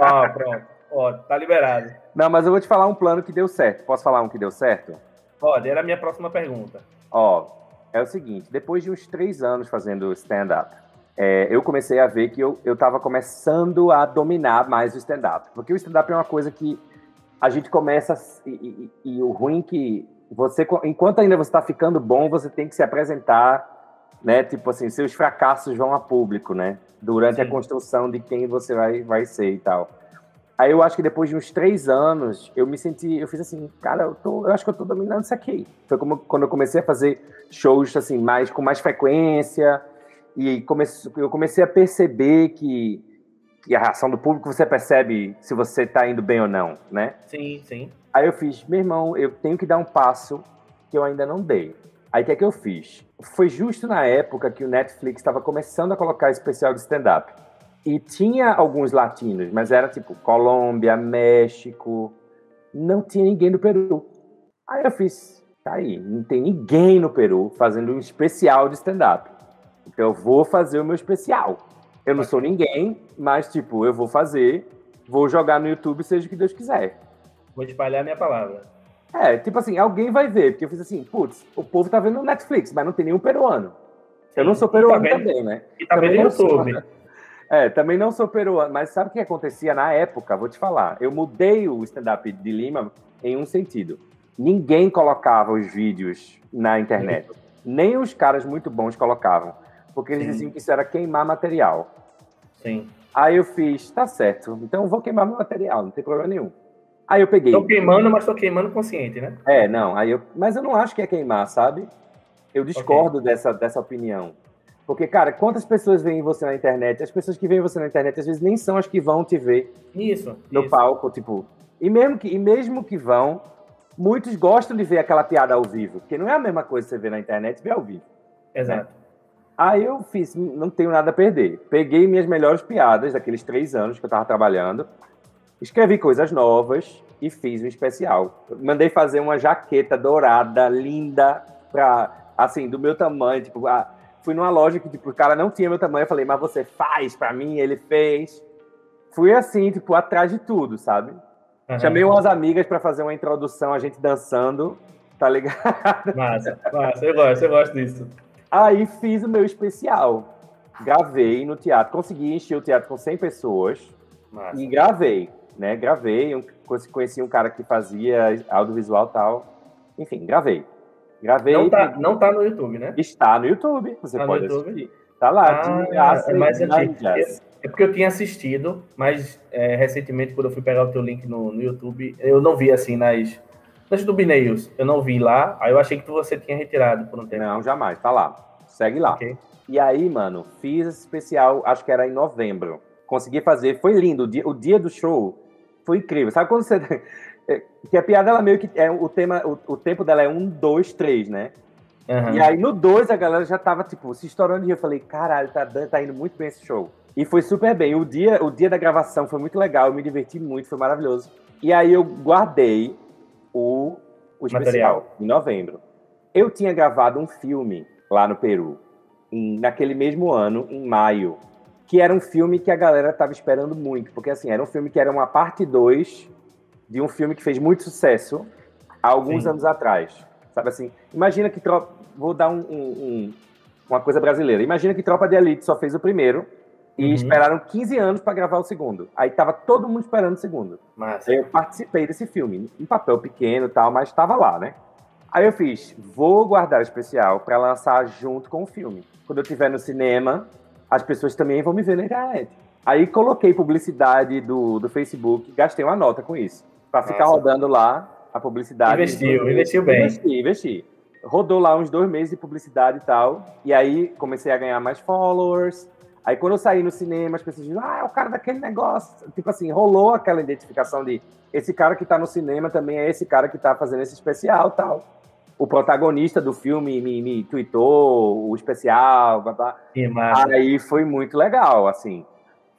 Ó, pronto. Ó, tá liberado. Não, mas eu vou te falar um plano que deu certo. Posso falar um que deu certo? Pode, era a minha próxima pergunta. Ó, é o seguinte. Depois de uns três anos fazendo stand-up, é, eu comecei a ver que eu, eu tava começando a dominar mais o stand-up. Porque o stand-up é uma coisa que a gente começa... E, e, e o ruim que você, enquanto ainda você está ficando bom, você tem que se apresentar, né? Tipo assim, seus fracassos vão a público, né? Durante Sim. a construção de quem você vai, vai ser e tal. Aí eu acho que depois de uns três anos, eu me senti, eu fiz assim, cara, eu, tô, eu acho que eu tô dominando isso aqui. Foi como quando eu comecei a fazer shows assim, mais com mais frequência e comece, eu comecei a perceber que, que a reação do público você percebe se você está indo bem ou não, né? Sim, sim. Aí eu fiz, meu irmão, eu tenho que dar um passo que eu ainda não dei. Aí o que é que eu fiz? Foi justo na época que o Netflix estava começando a colocar especial de stand-up. E tinha alguns latinos, mas era tipo Colômbia, México. Não tinha ninguém do Peru. Aí eu fiz, tá aí, não tem ninguém no Peru fazendo um especial de stand-up. Então eu vou fazer o meu especial. Eu não sou ninguém, mas tipo, eu vou fazer, vou jogar no YouTube, seja o que Deus quiser. Vou espalhar a minha palavra. É, tipo assim, alguém vai ver, porque eu fiz assim, putz, o povo tá vendo no Netflix, mas não tem nenhum peruano. Eu não sou peruano tá também, né? E tá também vendo no YouTube. É, também não sou peruano, mas sabe o que acontecia na época? Vou te falar. Eu mudei o stand-up de Lima em um sentido. Ninguém colocava os vídeos na internet. Nem os caras muito bons colocavam. Porque eles Sim. diziam que isso era queimar material. Sim. Aí eu fiz, tá certo, então eu vou queimar meu material, não tem problema nenhum. Aí eu peguei. Tô queimando, mas tô queimando consciente, né? É, não. Aí eu, mas eu não acho que é queimar, sabe? Eu discordo okay. dessa, dessa opinião. Porque, cara, quantas pessoas veem você na internet? As pessoas que veem você na internet, às vezes, nem são as que vão te ver isso, no isso. palco, tipo. E mesmo, que, e mesmo que vão, muitos gostam de ver aquela piada ao vivo. Porque não é a mesma coisa você ver na internet e ver ao vivo. Exato. Né? Aí eu fiz, não tenho nada a perder. Peguei minhas melhores piadas daqueles três anos que eu tava trabalhando Escrevi coisas novas e fiz um especial. Mandei fazer uma jaqueta dourada, linda, pra, assim, do meu tamanho. Tipo, a, fui numa loja que tipo, o cara não tinha meu tamanho. Eu falei, mas você faz pra mim? Ele fez. Fui assim, tipo, atrás de tudo, sabe? Uhum. Chamei umas amigas para fazer uma introdução, a gente dançando, tá ligado? Massa, massa, eu gosto, eu gosto disso. Aí fiz o meu especial. Gravei no teatro, consegui encher o teatro com 100 pessoas Massa. e gravei né? Gravei, um, conheci um cara que fazia audiovisual tal. Enfim, gravei. Gravei. Não tá, não tá no YouTube, né? Está no YouTube. Você tá pode assistir. Tá lá. Ah, é mais antigo. É porque eu tinha assistido, mas é, recentemente, quando eu fui pegar o teu link no, no YouTube, eu não vi assim nas, nas thumbnails. Eu não vi lá. Aí eu achei que você tinha retirado por um tempo. Não, jamais. Tá lá. Segue lá. Okay. E aí, mano, fiz esse especial, acho que era em novembro. Consegui fazer, foi lindo. O dia, o dia do show foi incrível. Sabe quando você. É, que a piada, ela meio que. É, o, tema, o, o tempo dela é um, dois, três, né? Uhum. E aí no dois a galera já tava, tipo, se estourando e eu falei, caralho, tá, tá indo muito bem esse show. E foi super bem. O dia, o dia da gravação foi muito legal, eu me diverti muito, foi maravilhoso. E aí eu guardei o, o especial Material. em novembro. Eu tinha gravado um filme lá no Peru, em, naquele mesmo ano, em maio que era um filme que a galera estava esperando muito, porque assim, era um filme que era uma parte 2 de um filme que fez muito sucesso, há alguns Sim. anos atrás. Sabe assim? Imagina que tropa. Vou dar um, um, um, uma coisa brasileira. Imagina que Tropa de Elite só fez o primeiro e uhum. esperaram 15 anos para gravar o segundo. Aí tava todo mundo esperando o segundo. Massa. Eu participei desse filme, em papel pequeno e tal, mas estava lá, né? Aí eu fiz, vou guardar o especial para lançar junto com o filme. Quando eu estiver no cinema, as pessoas também vão me ver na internet. Aí coloquei publicidade do, do Facebook, gastei uma nota com isso. Para ficar rodando lá a publicidade. Investiu, investiu bem. Investi, investi. Rodou lá uns dois meses de publicidade e tal. E aí comecei a ganhar mais followers. Aí quando eu saí no cinema, as pessoas diziam, ah, é o cara daquele negócio. Tipo assim, rolou aquela identificação de esse cara que tá no cinema também é esse cara que tá fazendo esse especial tal. O protagonista do filme me, me tweetou o especial, blá, blá. Aí foi muito legal, assim.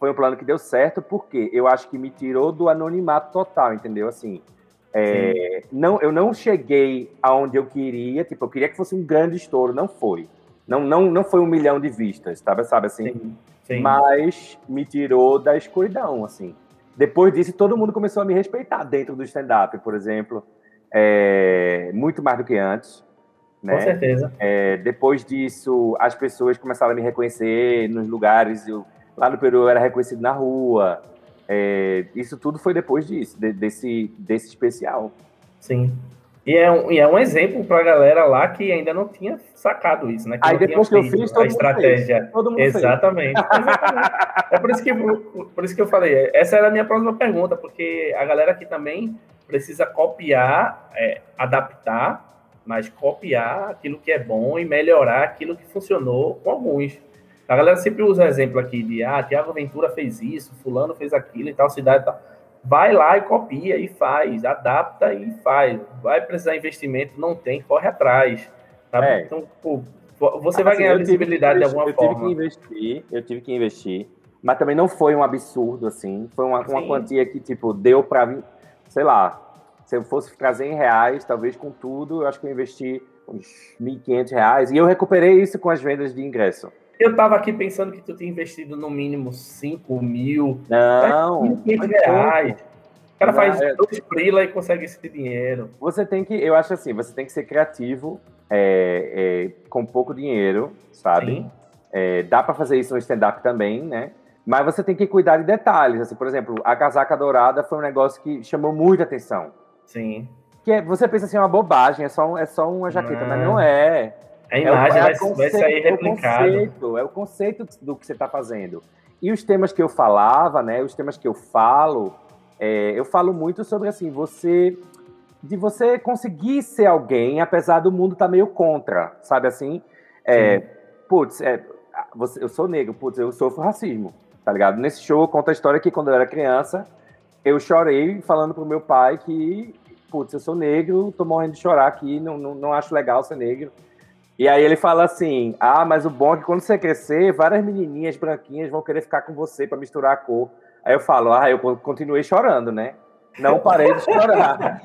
Foi um plano que deu certo, porque eu acho que me tirou do anonimato total, entendeu? Assim, é, não, eu não cheguei aonde eu queria, tipo, eu queria que fosse um grande estouro, não foi. Não, não, não foi um milhão de vistas, sabe, sabe assim? Sim, sim. Mas me tirou da escuridão, assim. Depois disso, todo mundo começou a me respeitar dentro do stand-up, por exemplo. É, muito mais do que antes. Né? Com certeza. É, depois disso, as pessoas começaram a me reconhecer nos lugares. Eu, lá no Peru, eu era reconhecido na rua. É, isso tudo foi depois disso, de, desse, desse especial. Sim. E é um, e é um exemplo para a galera lá que ainda não tinha sacado isso, né? Que Aí depois que eu fiz, todo a estratégia. Fez. Todo mundo exatamente. Exatamente. é por isso, que, por isso que eu falei. Essa era a minha próxima pergunta, porque a galera aqui também precisa copiar, é, adaptar, mas copiar aquilo que é bom e melhorar aquilo que funcionou com alguns. A galera sempre usa exemplo aqui de ah, Tiago Ventura fez isso, fulano fez aquilo e tal cidade e tal vai lá e copia e faz, adapta e faz. Vai precisar de investimento, não tem, corre atrás. Tá? É. Então, pô, você assim, vai ganhar visibilidade de alguma eu forma. Eu tive que investir, eu tive que investir, mas também não foi um absurdo assim. Foi uma, uma quantia que tipo deu para, sei lá, se eu fosse trazer em reais, talvez com tudo, eu acho que eu investi uns 1.500 reais e eu recuperei isso com as vendas de ingresso. Eu tava aqui pensando que tu tinha investido no mínimo 5 mil. Não. 500 reais. O cara faz é... dois frila e consegue esse dinheiro. Você tem que, eu acho assim, você tem que ser criativo é, é, com pouco dinheiro, sabe? É, dá para fazer isso no stand-up também, né? Mas você tem que cuidar de detalhes. Assim, por exemplo, a casaca dourada foi um negócio que chamou muita atenção. Sim. Que é, você pensa assim, é uma bobagem, é só, é só uma jaqueta, mas não é. A imagem é, vai, conceito, vai, sair replicada. É o conceito, é o conceito do que você está fazendo. E os temas que eu falava, né? Os temas que eu falo, é, eu falo muito sobre assim, você de você conseguir ser alguém, apesar do mundo estar tá meio contra, sabe assim? É, putz, é, você, eu sou negro, putz, eu sofro racismo, tá ligado? Nesse show eu conto a história que quando eu era criança, eu chorei falando pro meu pai que, putz, eu sou negro, tô morrendo de chorar aqui, não, não, não acho legal ser negro. E aí ele fala assim: Ah, mas o bom é que quando você crescer, várias menininhas branquinhas vão querer ficar com você para misturar a cor. Aí eu falo: Ah, eu continuei chorando, né? Não parei de chorar.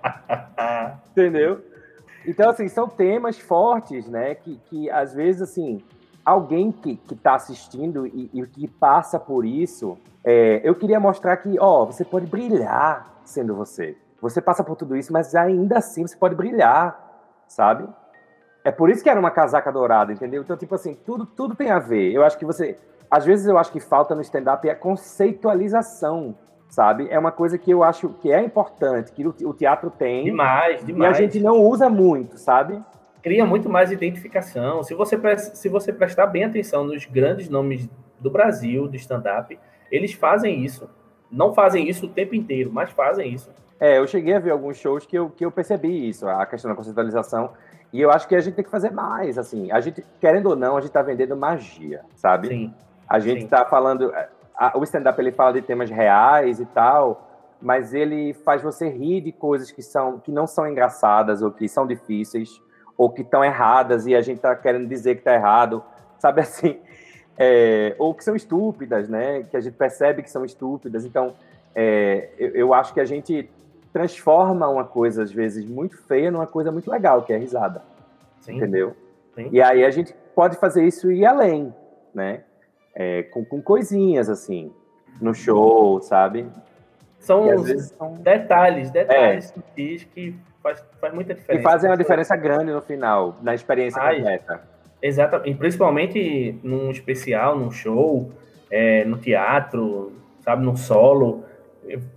Entendeu? Então, assim, são temas fortes, né? Que, que às vezes, assim, alguém que está assistindo e, e, que passa por isso, é, eu queria mostrar que, ó, você pode brilhar sendo você. Você passa por tudo isso, mas ainda assim você pode brilhar, sabe? É por isso que era uma casaca dourada, entendeu? Então, tipo assim, tudo, tudo tem a ver. Eu acho que você. Às vezes eu acho que falta no stand-up é a conceitualização, sabe? É uma coisa que eu acho que é importante, que o teatro tem. Demais, demais. E a gente não usa muito, sabe? Cria muito mais identificação. Se você, se você prestar bem atenção nos grandes nomes do Brasil, do stand-up, eles fazem isso. Não fazem isso o tempo inteiro, mas fazem isso. É, eu cheguei a ver alguns shows que eu, que eu percebi isso, a questão da conceitualização. E eu acho que a gente tem que fazer mais, assim. A gente, querendo ou não, a gente está vendendo magia, sabe? Sim. A gente está falando... A, o stand-up, ele fala de temas reais e tal, mas ele faz você rir de coisas que, são, que não são engraçadas ou que são difíceis ou que estão erradas e a gente está querendo dizer que está errado, sabe assim? É, ou que são estúpidas, né? Que a gente percebe que são estúpidas. Então, é, eu, eu acho que a gente transforma uma coisa, às vezes, muito feia numa coisa muito legal, que é a risada. Sim. Entendeu? Sim. E aí a gente pode fazer isso e ir além, né? É, com, com coisinhas, assim, no show, sabe? são, são... detalhes, detalhes é. que faz, faz muita diferença. E fazem uma diferença grande no final, na experiência completa. Exatamente, e principalmente num especial, num show, é, no teatro, sabe, num solo,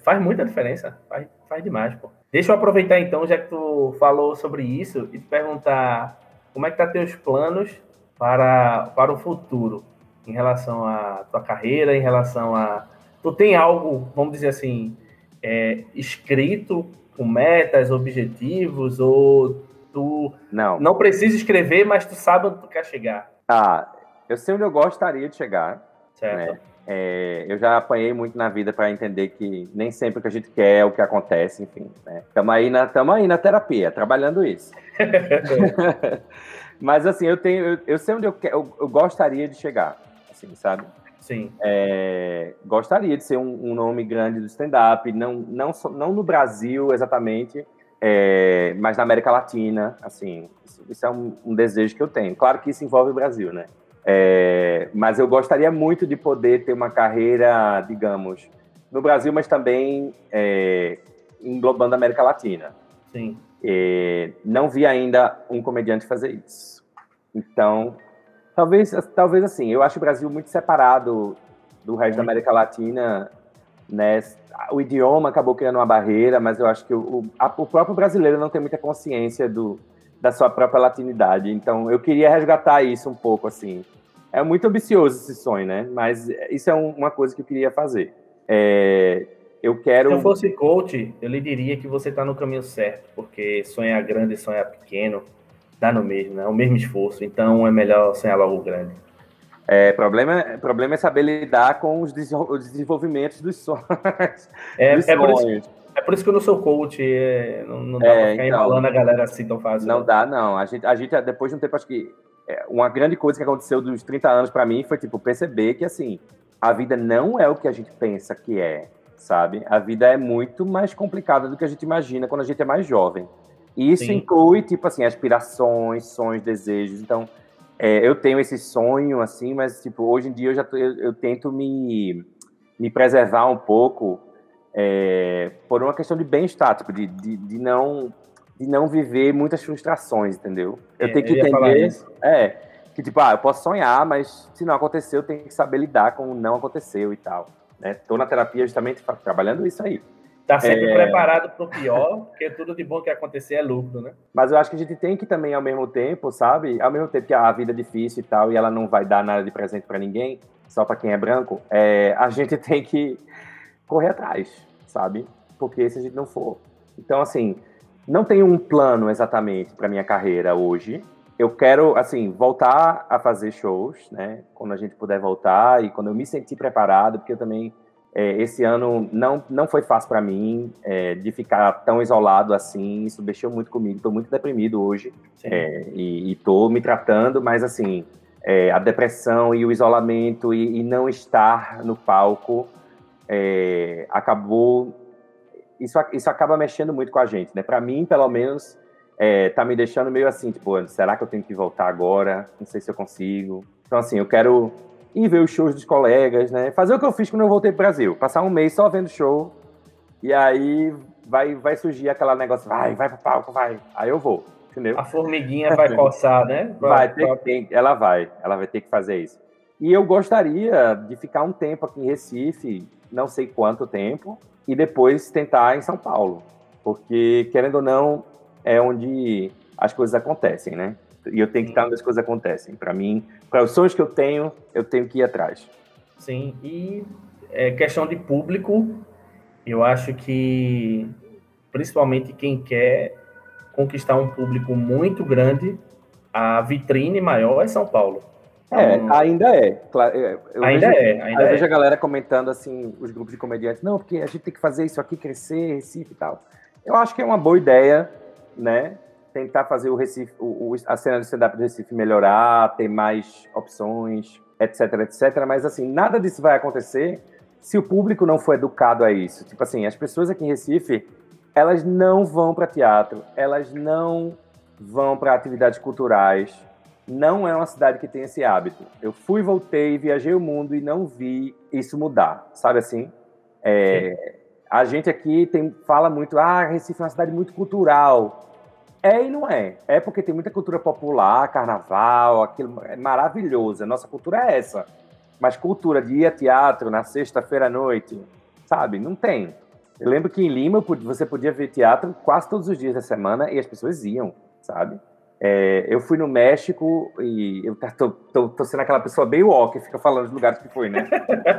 faz muita diferença, faz, faz demais, pô. Deixa eu aproveitar então, já que tu falou sobre isso, e te perguntar como é que tá teus planos para, para o futuro, em relação à tua carreira, em relação a... Tu tem algo, vamos dizer assim, é, escrito com metas, objetivos, ou tu não. não precisa escrever, mas tu sabe onde tu quer chegar? Ah, eu sei onde eu gostaria de chegar. Certo. Né? É, eu já apanhei muito na vida para entender que nem sempre o que a gente quer é o que acontece, enfim. Estamos né? aí, na, tamo aí na terapia, trabalhando isso. Mas assim, eu tenho, eu, eu sei onde eu, eu, eu, gostaria de chegar, assim, sabe? Sim. É, gostaria de ser um, um nome grande do stand-up, não, não, não no Brasil exatamente, é, mas na América Latina, assim, isso, isso é um, um, desejo que eu tenho. Claro que isso envolve o Brasil, né? É, mas eu gostaria muito de poder ter uma carreira, digamos, no Brasil, mas também é, englobando a América Latina. Sim. É, não vi ainda um comediante fazer isso. Então, talvez, talvez assim, eu acho o Brasil muito separado do resto da América Latina, né? O idioma acabou criando uma barreira, mas eu acho que o, a, o próprio brasileiro não tem muita consciência do, da sua própria latinidade. Então, eu queria resgatar isso um pouco, assim. É muito ambicioso esse sonho, né? Mas isso é um, uma coisa que eu queria fazer. É, eu quero. Se eu fosse coach, eu lhe diria que você está no caminho certo, porque sonhar grande e sonhar pequeno dá no mesmo, né? É o mesmo esforço. Então é melhor sonhar logo grande. É, problema, problema é saber lidar com os, desenvolvimentos dos sonhos. É, dos é, por isso, é por isso que eu não sou coach, é, não, não dá é, pra ficar então, enrolando a galera assim tão fácil. Não, não. dá, não. A gente, a gente, depois de um tempo, acho que é, uma grande coisa que aconteceu dos 30 anos para mim foi, tipo, perceber que, assim, a vida não é o que a gente pensa que é, sabe? A vida é muito mais complicada do que a gente imagina quando a gente é mais jovem. E isso Sim. inclui, tipo assim, aspirações, sonhos, desejos. Então, é, eu tenho esse sonho, assim, mas, tipo, hoje em dia eu já tô, eu, eu tento me, me preservar um pouco é, por uma questão de bem-estar, tipo, de, de, de não de não viver muitas frustrações, entendeu? Eu é, tenho que eu entender. É, que tipo, ah, eu posso sonhar, mas se não aconteceu, eu tenho que saber lidar com o não aconteceu e tal. Né? Tô na terapia justamente trabalhando isso aí. Tá sempre é... preparado para o pior, porque tudo de bom que acontecer é lucro, né? Mas eu acho que a gente tem que também, ao mesmo tempo, sabe? Ao mesmo tempo que a vida é difícil e tal, e ela não vai dar nada de presente para ninguém, só para quem é branco, é, a gente tem que correr atrás, sabe? Porque se a gente não for. Então, assim, não tenho um plano exatamente para minha carreira hoje. Eu quero, assim, voltar a fazer shows, né? Quando a gente puder voltar e quando eu me sentir preparado, porque eu também é, esse ano não não foi fácil para mim é, de ficar tão isolado assim. Isso mexeu muito comigo. Estou muito deprimido hoje é, e estou me tratando, mas assim é, a depressão e o isolamento e, e não estar no palco é, acabou isso, isso acaba mexendo muito com a gente, né? Para mim, pelo menos, é, tá me deixando meio assim, tipo, será que eu tenho que voltar agora? Não sei se eu consigo. Então, assim, eu quero ir ver os shows dos colegas, né? Fazer o que eu fiz quando eu voltei pro Brasil. Passar um mês só vendo show. E aí vai, vai surgir aquela negócio, vai, vai pro palco, vai. Aí eu vou, entendeu? A formiguinha vai coçar, né? Vai, ter, tem, ela vai. Ela vai ter que fazer isso. E eu gostaria de ficar um tempo aqui em Recife, não sei quanto tempo, e depois tentar em São Paulo, porque querendo ou não é onde as coisas acontecem, né? E eu tenho que estar onde as coisas acontecem. Para mim, para os sonhos que eu tenho, eu tenho que ir atrás. Sim, e é questão de público, eu acho que principalmente quem quer conquistar um público muito grande, a vitrine maior é São Paulo. É, então, ainda é. Eu ainda vejo, é. Ainda eu é. vejo a galera comentando assim, os grupos de comediantes, não, porque a gente tem que fazer isso aqui crescer, Recife e tal. Eu acho que é uma boa ideia, né? Tentar fazer o Recife, o, a cena do stand-up do Recife melhorar, ter mais opções, etc, etc. Mas assim, nada disso vai acontecer se o público não for educado a isso. Tipo assim, as pessoas aqui em Recife, elas não vão para teatro, elas não vão para atividades culturais não é uma cidade que tem esse hábito. Eu fui, voltei, viajei o mundo e não vi isso mudar, sabe assim? É, a gente aqui tem, fala muito, ah, Recife é uma cidade muito cultural. É e não é. É porque tem muita cultura popular, carnaval, aquilo é maravilhoso. A nossa cultura é essa. Mas cultura de ir a teatro na sexta-feira à noite, sabe? Não tem. Eu lembro que em Lima você podia ver teatro quase todos os dias da semana e as pessoas iam, sabe? É, eu fui no México e eu tô, tô, tô, sendo aquela pessoa bem walk, fica falando os lugares que foi, né?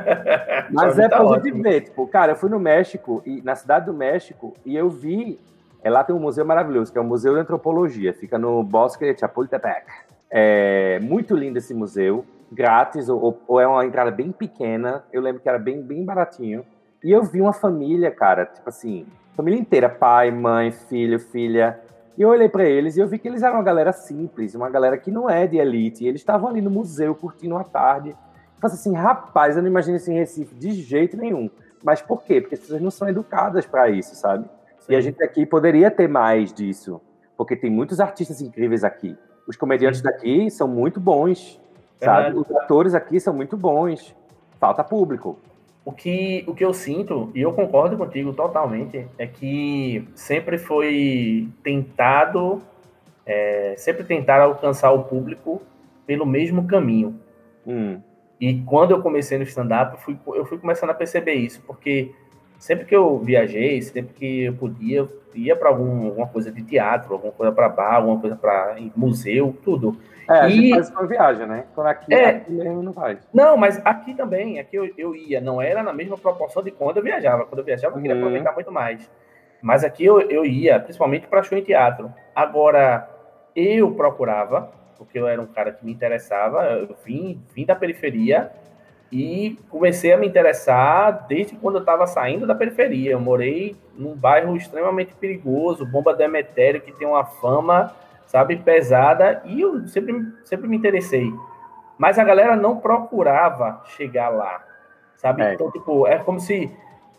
Mas é tá pra gente ver, tipo, cara, eu fui no México, e na cidade do México, e eu vi, é, lá tem um museu maravilhoso, que é o Museu de Antropologia, fica no Bosque de Chapultepec. É muito lindo esse museu, grátis, ou, ou é uma entrada bem pequena, eu lembro que era bem, bem baratinho. E eu vi uma família, cara, tipo assim, família inteira, pai, mãe, filho, filha, e eu olhei para eles e eu vi que eles eram uma galera simples, uma galera que não é de elite. Eles estavam ali no museu curtindo a tarde. Eu falei assim, rapaz, eu não imagino isso em Recife de jeito nenhum. Mas por quê? Porque as pessoas não são educadas para isso, sabe? Sim. E a gente aqui poderia ter mais disso, porque tem muitos artistas incríveis aqui. Os comediantes Sim. daqui são muito bons, sabe? Os atores aqui são muito bons. Falta público. O que, o que eu sinto, e eu concordo contigo totalmente, é que sempre foi tentado, é, sempre tentar alcançar o público pelo mesmo caminho. Hum. E quando eu comecei no stand-up, eu fui, eu fui começando a perceber isso, porque sempre que eu viajei, sempre que eu podia, ia para algum, alguma coisa de teatro, alguma coisa para bar, alguma coisa para museu, tudo. É, a gente faz uma viagem, né? Quando aqui, é, aqui mesmo não faz. Não, mas aqui também, aqui eu, eu ia, não era na mesma proporção de quando eu viajava. Quando eu viajava, eu queria uhum. aproveitar muito mais. Mas aqui eu, eu ia, principalmente para show em teatro. Agora, eu procurava, porque eu era um cara que me interessava, eu vim, vim da periferia e comecei a me interessar desde quando eu estava saindo da periferia. Eu morei num bairro extremamente perigoso, Bomba Demetério, que tem uma fama sabe, pesada, e eu sempre, sempre me interessei. Mas a galera não procurava chegar lá, sabe? É. Então, tipo, é como se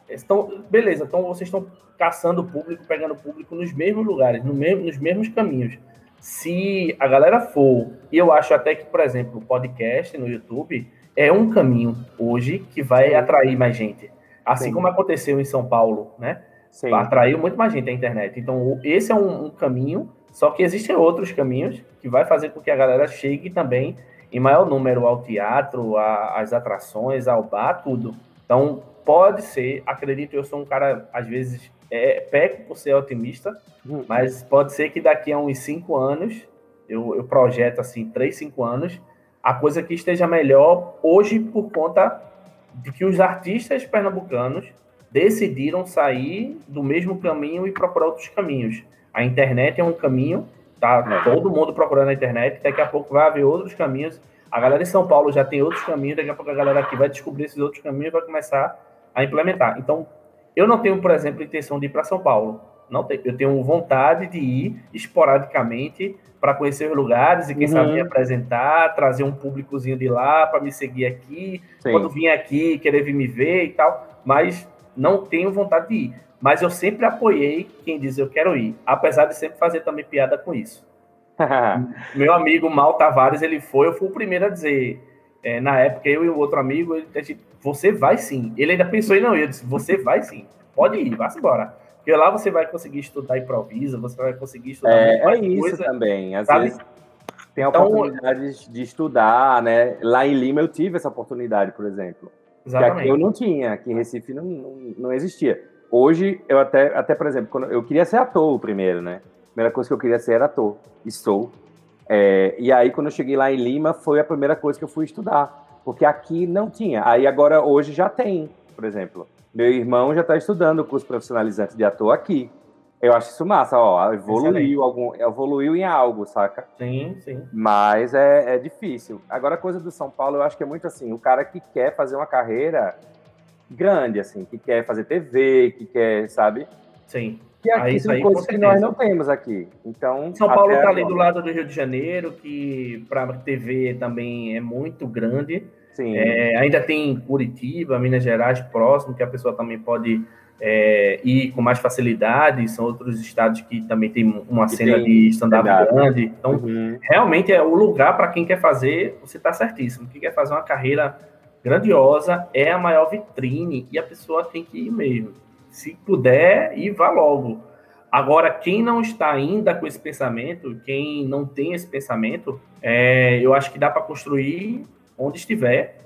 estão, beleza, então vocês estão caçando público, pegando público nos mesmos lugares, no mesmo, nos mesmos caminhos. Se a galera for, e eu acho até que, por exemplo, o podcast no YouTube é um caminho hoje que vai atrair mais gente. Assim Sim. como aconteceu em São Paulo, né? Sim. Atraiu muito mais gente a internet. Então, esse é um, um caminho só que existem outros caminhos que vai fazer com que a galera chegue também em maior número ao teatro, às atrações, ao bar, tudo. Então, pode ser, acredito, eu sou um cara, às vezes, é, peco por ser otimista, uhum. mas pode ser que daqui a uns cinco anos, eu, eu projeto assim, três, cinco anos, a coisa que esteja melhor hoje por conta de que os artistas pernambucanos decidiram sair do mesmo caminho e procurar outros caminhos. A internet é um caminho, tá é. todo mundo procurando a internet, daqui a pouco vai haver outros caminhos. A galera em São Paulo já tem outros caminhos, daqui a pouco a galera aqui vai descobrir esses outros caminhos e vai começar a implementar. Então, eu não tenho, por exemplo, intenção de ir para São Paulo. Não tenho, eu tenho vontade de ir esporadicamente para conhecer os lugares e quem uhum. sabe me apresentar, trazer um públicozinho de lá para me seguir aqui, Sim. quando vim aqui querer vir me ver e tal, mas não tenho vontade de ir. Mas eu sempre apoiei quem diz eu quero ir, apesar de sempre fazer também piada com isso. Meu amigo Mal Tavares, ele foi, eu fui o primeiro a dizer, é, na época, eu e o outro amigo, ele disse, você vai sim. Ele ainda pensou em não, eu disse, você vai sim, pode ir, vá embora. Porque lá você vai conseguir estudar improviso, você vai conseguir estudar É, é isso coisa, também, às sabe? vezes tem a então, oportunidade de estudar, né? Lá em Lima eu tive essa oportunidade, por exemplo. Exatamente. Que aqui eu não tinha, aqui em Recife não, não, não existia hoje, eu até, até por exemplo, quando eu queria ser ator primeiro, né? A primeira coisa que eu queria ser era ator, estou. É, e aí, quando eu cheguei lá em Lima, foi a primeira coisa que eu fui estudar, porque aqui não tinha. Aí agora, hoje já tem, por exemplo. Meu irmão já está estudando o curso profissionalizante de ator aqui. Eu acho isso massa, ó, evoluiu, algum, evoluiu em algo, saca? Sim, sim. Mas é, é difícil. Agora, a coisa do São Paulo, eu acho que é muito assim, o cara que quer fazer uma carreira grande, assim, que quer fazer TV, que quer, sabe? Sim. Que aqui aí, são coisas que nós não temos aqui. Então, São Paulo está ali do lado do Rio de Janeiro, que para TV também é muito grande. Sim. É, ainda tem Curitiba, Minas Gerais próximo, que a pessoa também pode é, ir com mais facilidade. São outros estados que também tem uma que cena tem, de stand-up grande. Então, uhum. realmente é o lugar para quem quer fazer. Você está certíssimo. Quem quer fazer uma carreira grandiosa, é a maior vitrine e a pessoa tem que ir mesmo. se puder, e vá logo. Agora, quem não está ainda com esse pensamento, quem não tem esse pensamento, é, eu acho que dá para construir onde estiver,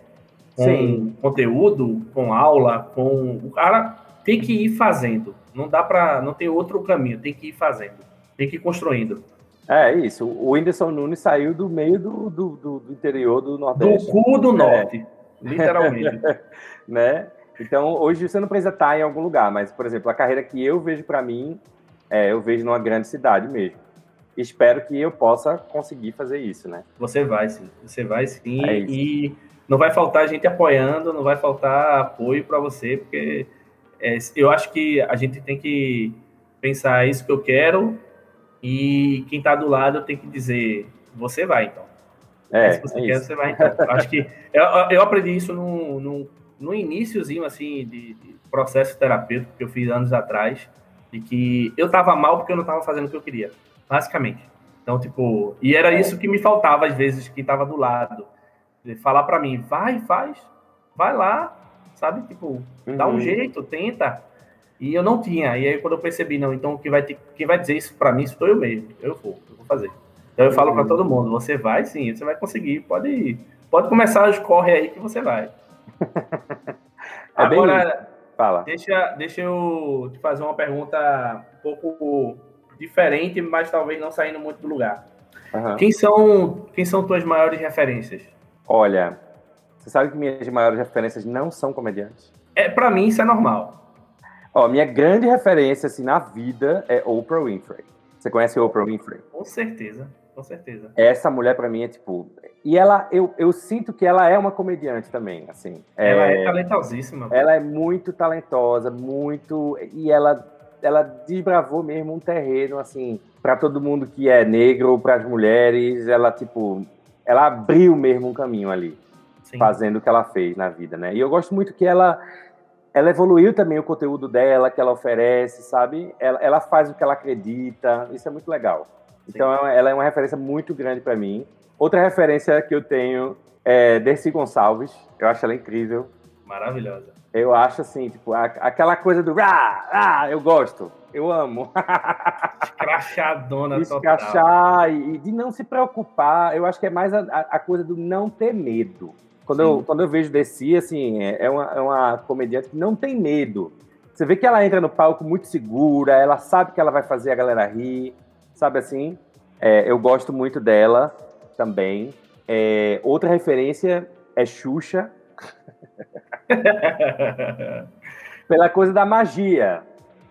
com Sim. conteúdo, com aula, com o cara tem que ir fazendo. Não dá para, não tem outro caminho, tem que ir fazendo, tem que ir construindo. É isso. O Whindersson Nunes saiu do meio do, do, do, do interior do Nordeste. Do cu do é. Norte, literalmente. né? Então, hoje você não precisa estar em algum lugar, mas, por exemplo, a carreira que eu vejo para mim, é, eu vejo numa grande cidade mesmo. Espero que eu possa conseguir fazer isso, né? Você vai sim, você vai sim. É e não vai faltar gente apoiando, não vai faltar apoio para você, porque é, eu acho que a gente tem que pensar isso que eu quero e quem está do lado tem que dizer, você vai então. É, se você é quer, isso. você vai então. acho que eu, eu aprendi isso no, no, no iníciozinho assim de, de, processo terapêutico que eu fiz anos atrás, de que eu estava mal porque eu não estava fazendo o que eu queria, basicamente. Então, tipo, e era isso que me faltava às vezes, que estava do lado. Falar para mim, vai, faz, vai lá, sabe? Tipo, uhum. dá um uhum. jeito, tenta. E eu não tinha. E aí quando eu percebi, não, então quem vai, ter, quem vai dizer isso para mim sou eu mesmo. Eu vou, eu vou fazer. Então eu falo para uhum. todo mundo, você vai sim, você vai conseguir, pode ir. Pode começar os corre aí que você vai. é Agora, Fala. Deixa, deixa eu te fazer uma pergunta um pouco diferente, mas talvez não saindo muito do lugar. Uhum. Quem são quem são tuas maiores referências? Olha, você sabe que minhas maiores referências não são comediantes? É, para mim isso é normal. Ó, minha grande referência assim na vida é Oprah Winfrey. Você conhece Oprah Winfrey? Com certeza, com certeza. Essa mulher para mim é tipo, e ela eu, eu sinto que ela é uma comediante também, assim. Ela é, é talentosíssima. Ela é muito talentosa, muito e ela ela desbravou mesmo um terreno assim para todo mundo que é negro, para as mulheres, ela tipo, ela abriu mesmo um caminho ali. Sim. fazendo o que ela fez na vida, né? E eu gosto muito que ela ela evoluiu também o conteúdo dela, que ela oferece, sabe? Ela, ela faz o que ela acredita, isso é muito legal. Sim. Então ela é uma referência muito grande para mim. Outra referência que eu tenho é Dercy Gonçalves, eu acho ela incrível. Maravilhosa. Eu acho assim, tipo, a, aquela coisa do ah, ah, eu gosto, eu amo. Escrachadona Escrachar e, e de não se preocupar, eu acho que é mais a, a coisa do não ter medo. Quando, eu, quando eu vejo Desi, assim, é, é uma, é uma comediante que não tem medo. Você vê que ela entra no palco muito segura, ela sabe que ela vai fazer a galera rir, sabe assim? É, eu gosto muito dela também. É, outra referência é Xuxa. Pela coisa da magia.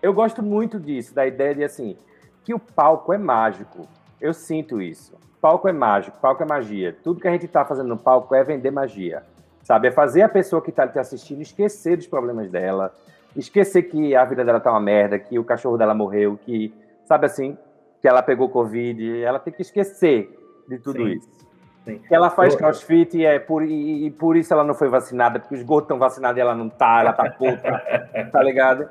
Eu gosto muito disso, da ideia de assim, que o palco é mágico. Eu sinto isso palco é mágico, palco é magia. Tudo que a gente está fazendo no palco é vender magia. Sabe? É fazer a pessoa que está te assistindo esquecer dos problemas dela, esquecer que a vida dela tá uma merda, que o cachorro dela morreu, que, sabe assim, que ela pegou Covid. Ela tem que esquecer de tudo Sim. isso. Sim. Ela faz Eu... crossfit e, é por, e, e, por isso ela não foi vacinada, porque os gordos estão vacinados e ela não tá, ela tá puta, tá ligado?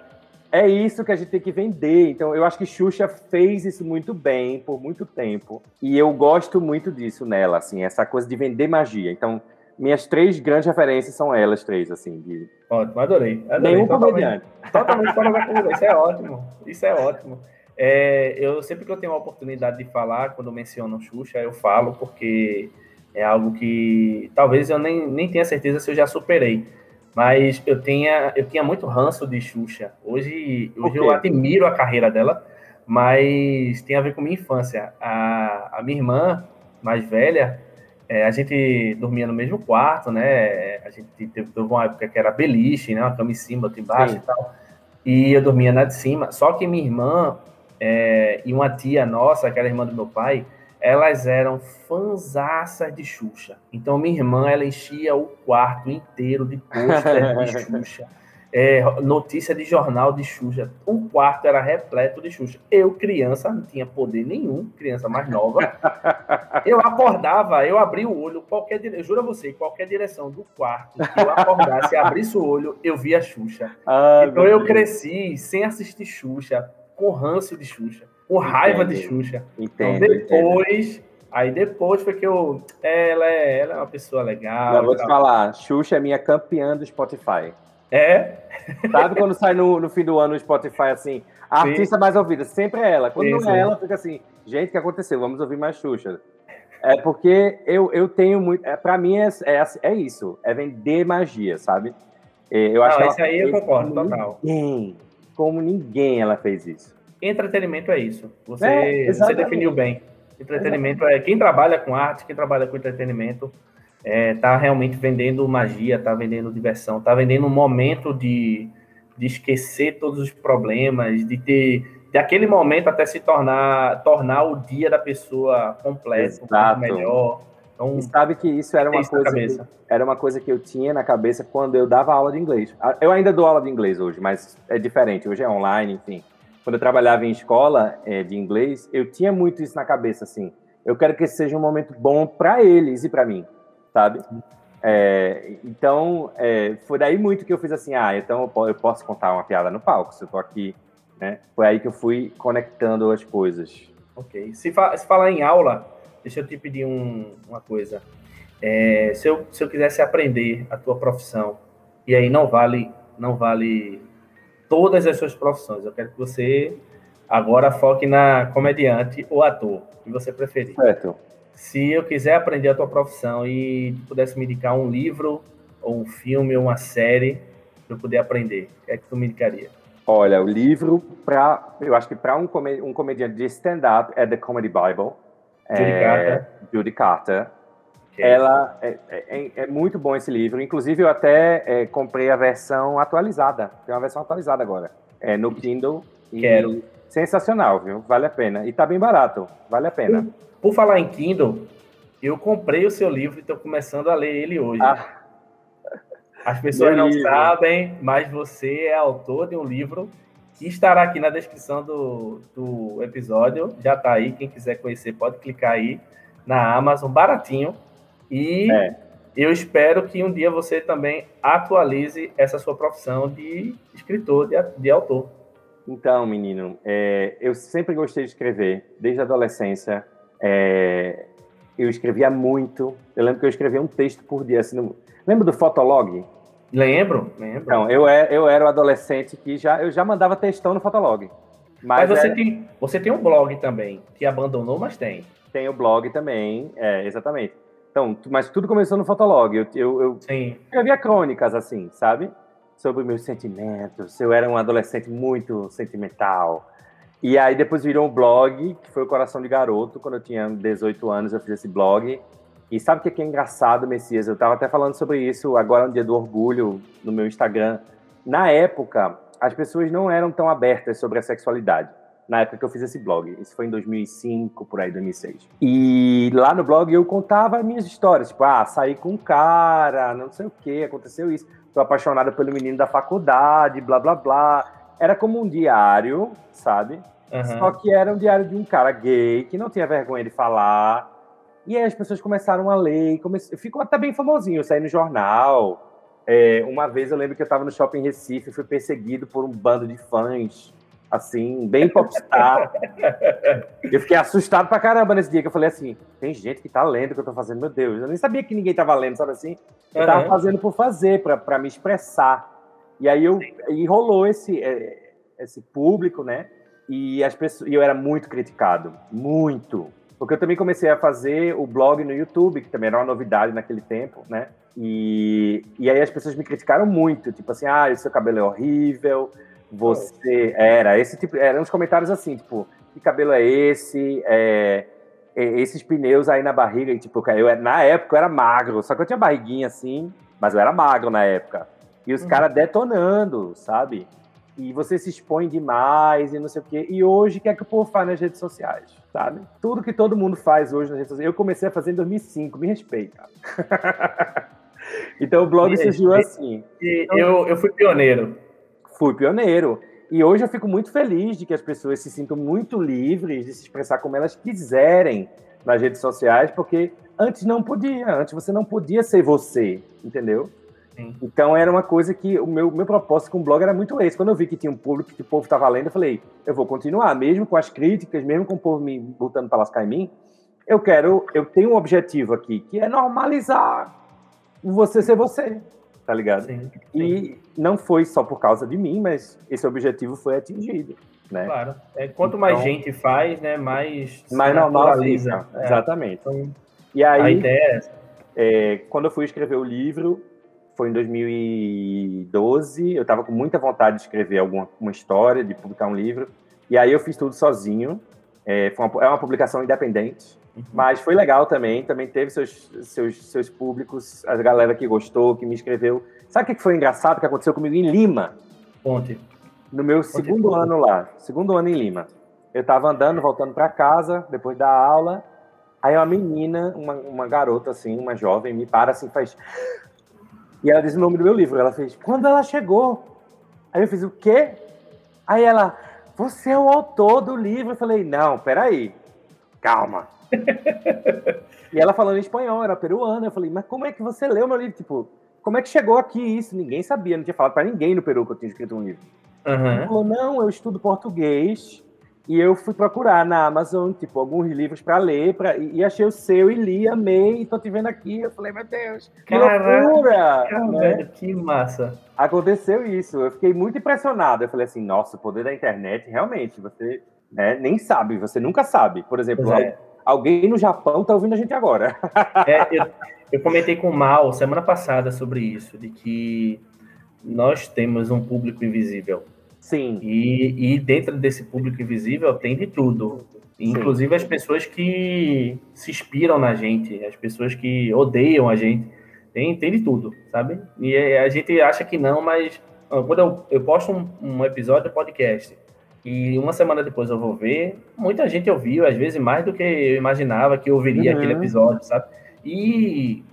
é isso que a gente tem que vender. Então, eu acho que Xuxa fez isso muito bem por muito tempo. E eu gosto muito disso nela, assim, essa coisa de vender magia. Então, minhas três grandes referências são elas três, assim. De... Ótimo, adorei. adorei. Nenhum comediante. Totalmente fora da curva. Isso é ótimo. Isso é ótimo. É, eu sempre que eu tenho a oportunidade de falar, quando menciono Xuxa, eu falo porque é algo que talvez eu nem, nem tenha certeza se eu já superei. Mas eu tinha, eu tinha muito ranço de Xuxa. Hoje, hoje eu admiro a carreira dela, mas tem a ver com minha infância. A, a minha irmã mais velha, é, a gente dormia no mesmo quarto, né? A gente teve, teve uma época que era beliche, né? Uma cama em cima, outra embaixo Sim. e tal. E eu dormia na de cima. Só que minha irmã é, e uma tia nossa, que era irmã do meu pai, elas eram fanzaças de Xuxa. Então, minha irmã, ela enchia o quarto inteiro de pôster de Xuxa. É, notícia de jornal de Xuxa. O quarto era repleto de Xuxa. Eu, criança, não tinha poder nenhum, criança mais nova. Eu acordava, eu abri o olho, qualquer eu juro a você, qualquer direção do quarto que eu acordasse, abrisse o olho, eu via Xuxa. Ah, então eu cresci sem assistir Xuxa, com ranço de Xuxa com raiva de Xuxa. Entendo, então depois, entendo. aí depois foi que eu. Ela é, ela é uma pessoa legal. Eu vou te falar, Xuxa é minha campeã do Spotify. É. Sabe quando sai no, no fim do ano no Spotify assim, a Sim. artista mais ouvida, sempre é ela. Quando Sim, não é ela, fica assim, gente, o que aconteceu? Vamos ouvir mais Xuxa. É porque eu, eu tenho muito. É, para mim é, é, é, isso, é vender magia, sabe? É, eu acho não, que isso aí eu concordo, total. Ninguém, como ninguém ela fez isso. Entretenimento é isso. Você, é, você definiu bem. Entretenimento exatamente. é quem trabalha com arte, quem trabalha com entretenimento, é, tá realmente vendendo magia, tá vendendo diversão, tá vendendo um momento de, de esquecer todos os problemas, de ter daquele momento até se tornar tornar o dia da pessoa completo, um melhor. Então, e sabe que isso era uma coisa que, era uma coisa que eu tinha na cabeça quando eu dava aula de inglês. Eu ainda dou aula de inglês hoje, mas é diferente. Hoje é online, enfim. Quando eu trabalhava em escola é, de inglês, eu tinha muito isso na cabeça, assim. Eu quero que seja um momento bom para eles e para mim sabe? É, então, é, foi daí muito que eu fiz assim, ah, então eu posso contar uma piada no palco, se eu tô aqui, né? Foi aí que eu fui conectando as coisas. Ok. Se, fa se falar em aula, deixa eu te pedir um, uma coisa. É, se, eu, se eu quisesse aprender a tua profissão, e aí não vale, não vale todas as suas profissões, eu quero que você agora foque na comediante ou ator, que você preferir. Certo se eu quiser aprender a tua profissão e pudesse me indicar um livro, ou um filme, ou uma série, para eu poder aprender, o que é que tu me indicaria? Olha, o livro, para eu acho que para um, comedi um comediante de stand-up é The Comedy Bible. Judy é, Carter. Judy Carter. Ela é, é, é, muito bom esse livro. Inclusive, eu até é, comprei a versão atualizada. Tem uma versão atualizada agora. É no Kindle. Quero. Sensacional, viu? Vale a pena. E tá bem barato. Vale a pena. Por falar em Kindle, eu comprei o seu livro e estou começando a ler ele hoje. Ah. As pessoas não livro. sabem, mas você é autor de um livro que estará aqui na descrição do, do episódio. Já está aí. Quem quiser conhecer, pode clicar aí na Amazon, baratinho. E é. eu espero que um dia você também atualize essa sua profissão de escritor, de, de autor. Então, menino, é, eu sempre gostei de escrever, desde a adolescência. É, eu escrevia muito. Eu lembro que eu escrevia um texto por dia. Assim, no... Lembra do Fotolog? Lembro, lembro. Então, eu, é, eu era o adolescente que já, eu já mandava textão no Fotolog. Mas, mas você, é... tem, você tem um blog também, que abandonou, mas tem. Tem o blog também, é, exatamente. Então, mas tudo começou no Fotolog. Eu, eu, eu Sim. escrevia crônicas, assim, sabe? Sobre meus sentimentos. Eu era um adolescente muito sentimental e aí depois virou um blog, que foi o Coração de Garoto. Quando eu tinha 18 anos, eu fiz esse blog. E sabe o que é, engraçado, Messias? Eu estava até falando sobre isso agora no Dia do Orgulho, no meu Instagram. Na época, as pessoas não eram tão abertas sobre a sexualidade. Na época que eu fiz esse blog. Isso foi em 2005, por aí, 2006. E lá no blog eu contava minhas histórias. Tipo, ah, saí com um cara, não sei o que, aconteceu isso. Tô apaixonada pelo menino da faculdade, blá, blá, blá. Era como um diário, sabe? Uhum. Só que era um diário de um cara gay que não tinha vergonha de falar. E aí as pessoas começaram a ler, comece... ficou até bem famosinho, saí no jornal. É, uma vez eu lembro que eu estava no shopping Recife, fui perseguido por um bando de fãs, assim, bem popstar. eu fiquei assustado pra caramba nesse dia, que eu falei assim, tem gente que tá lendo o que eu tô fazendo, meu Deus. Eu nem sabia que ninguém tava lendo, sabe assim? Eu uhum. tava fazendo por fazer, para me expressar. E aí eu, e rolou esse, é, esse público, né? E, as pessoas, e eu era muito criticado, muito. Porque eu também comecei a fazer o blog no YouTube, que também era uma novidade naquele tempo, né? E, e aí as pessoas me criticaram muito, tipo assim, ah, o seu cabelo é horrível, você... Era, esse tipo, eram uns comentários assim, tipo, que cabelo é esse? É, é, esses pneus aí na barriga, e, tipo, eu, na época eu era magro, só que eu tinha barriguinha assim, mas eu era magro na época. E os uhum. caras detonando, sabe? e você se expõe demais e não sei o quê. E hoje, o que é que o povo faz nas redes sociais, sabe? Tudo que todo mundo faz hoje nas redes sociais. Eu comecei a fazer em 2005, me respeita. então o blog surgiu assim. E eu, eu fui pioneiro. Fui pioneiro. E hoje eu fico muito feliz de que as pessoas se sintam muito livres de se expressar como elas quiserem nas redes sociais, porque antes não podia, antes você não podia ser você, entendeu? Então era uma coisa que o meu, meu propósito com o blog era muito esse. Quando eu vi que tinha um público que o povo estava lendo, eu falei, eu vou continuar, mesmo com as críticas, mesmo com o povo me botando para lascar em mim. Eu quero, eu tenho um objetivo aqui, que é normalizar você ser você. Tá ligado? Sim, sim. E não foi só por causa de mim, mas esse objetivo foi atingido. Né? Claro. É, quanto mais então, gente faz, né, mais. Mais normal fica. É. Exatamente. Então, e aí, a ideia é, é quando eu fui escrever o livro, foi em 2012. Eu estava com muita vontade de escrever alguma uma história, de publicar um livro. E aí eu fiz tudo sozinho. É, uma, é uma publicação independente, uhum. mas foi legal também. Também teve seus, seus, seus públicos, a galera que gostou, que me escreveu. Sabe o que foi engraçado que aconteceu comigo em Lima? Ponte. No meu Ponte segundo ano lá, segundo ano em Lima. Eu estava andando, voltando para casa, depois da aula. Aí uma menina, uma, uma garota assim, uma jovem, me para assim, faz. E ela diz o nome do meu livro. Ela fez, quando ela chegou. Aí eu fiz, o quê? Aí ela, você é o autor do livro. Eu falei, não, peraí, calma. E ela falando em espanhol, era peruana. Eu falei, mas como é que você leu meu livro? Tipo, como é que chegou aqui isso? Ninguém sabia, não tinha falado para ninguém no Peru que eu tinha escrito um livro. Uhum. Ela falou, não, eu estudo português e eu fui procurar na Amazon, tipo, alguns livros para ler, pra, e, achei o seu e li, amei, e tô te vendo aqui. Eu falei, meu Deus, que Caraca, loucura! Né? que massa. Aconteceu isso, eu fiquei muito impressionado. Eu falei assim, nossa, o poder da internet, realmente, você né, nem sabe, você nunca sabe. Por exemplo, é. Alguém no Japão tá ouvindo a gente agora. É, eu, eu comentei com o Mal semana passada sobre isso, de que nós temos um público invisível Sim. E, e dentro desse público invisível tem de tudo. Inclusive Sim. as pessoas que se inspiram na gente, as pessoas que odeiam a gente. Tem, tem de tudo, sabe? E a gente acha que não, mas quando eu, eu posto um, um episódio de podcast e uma semana depois eu vou ver, muita gente ouviu, às vezes mais do que eu imaginava que ouviria uhum. aquele episódio, sabe? E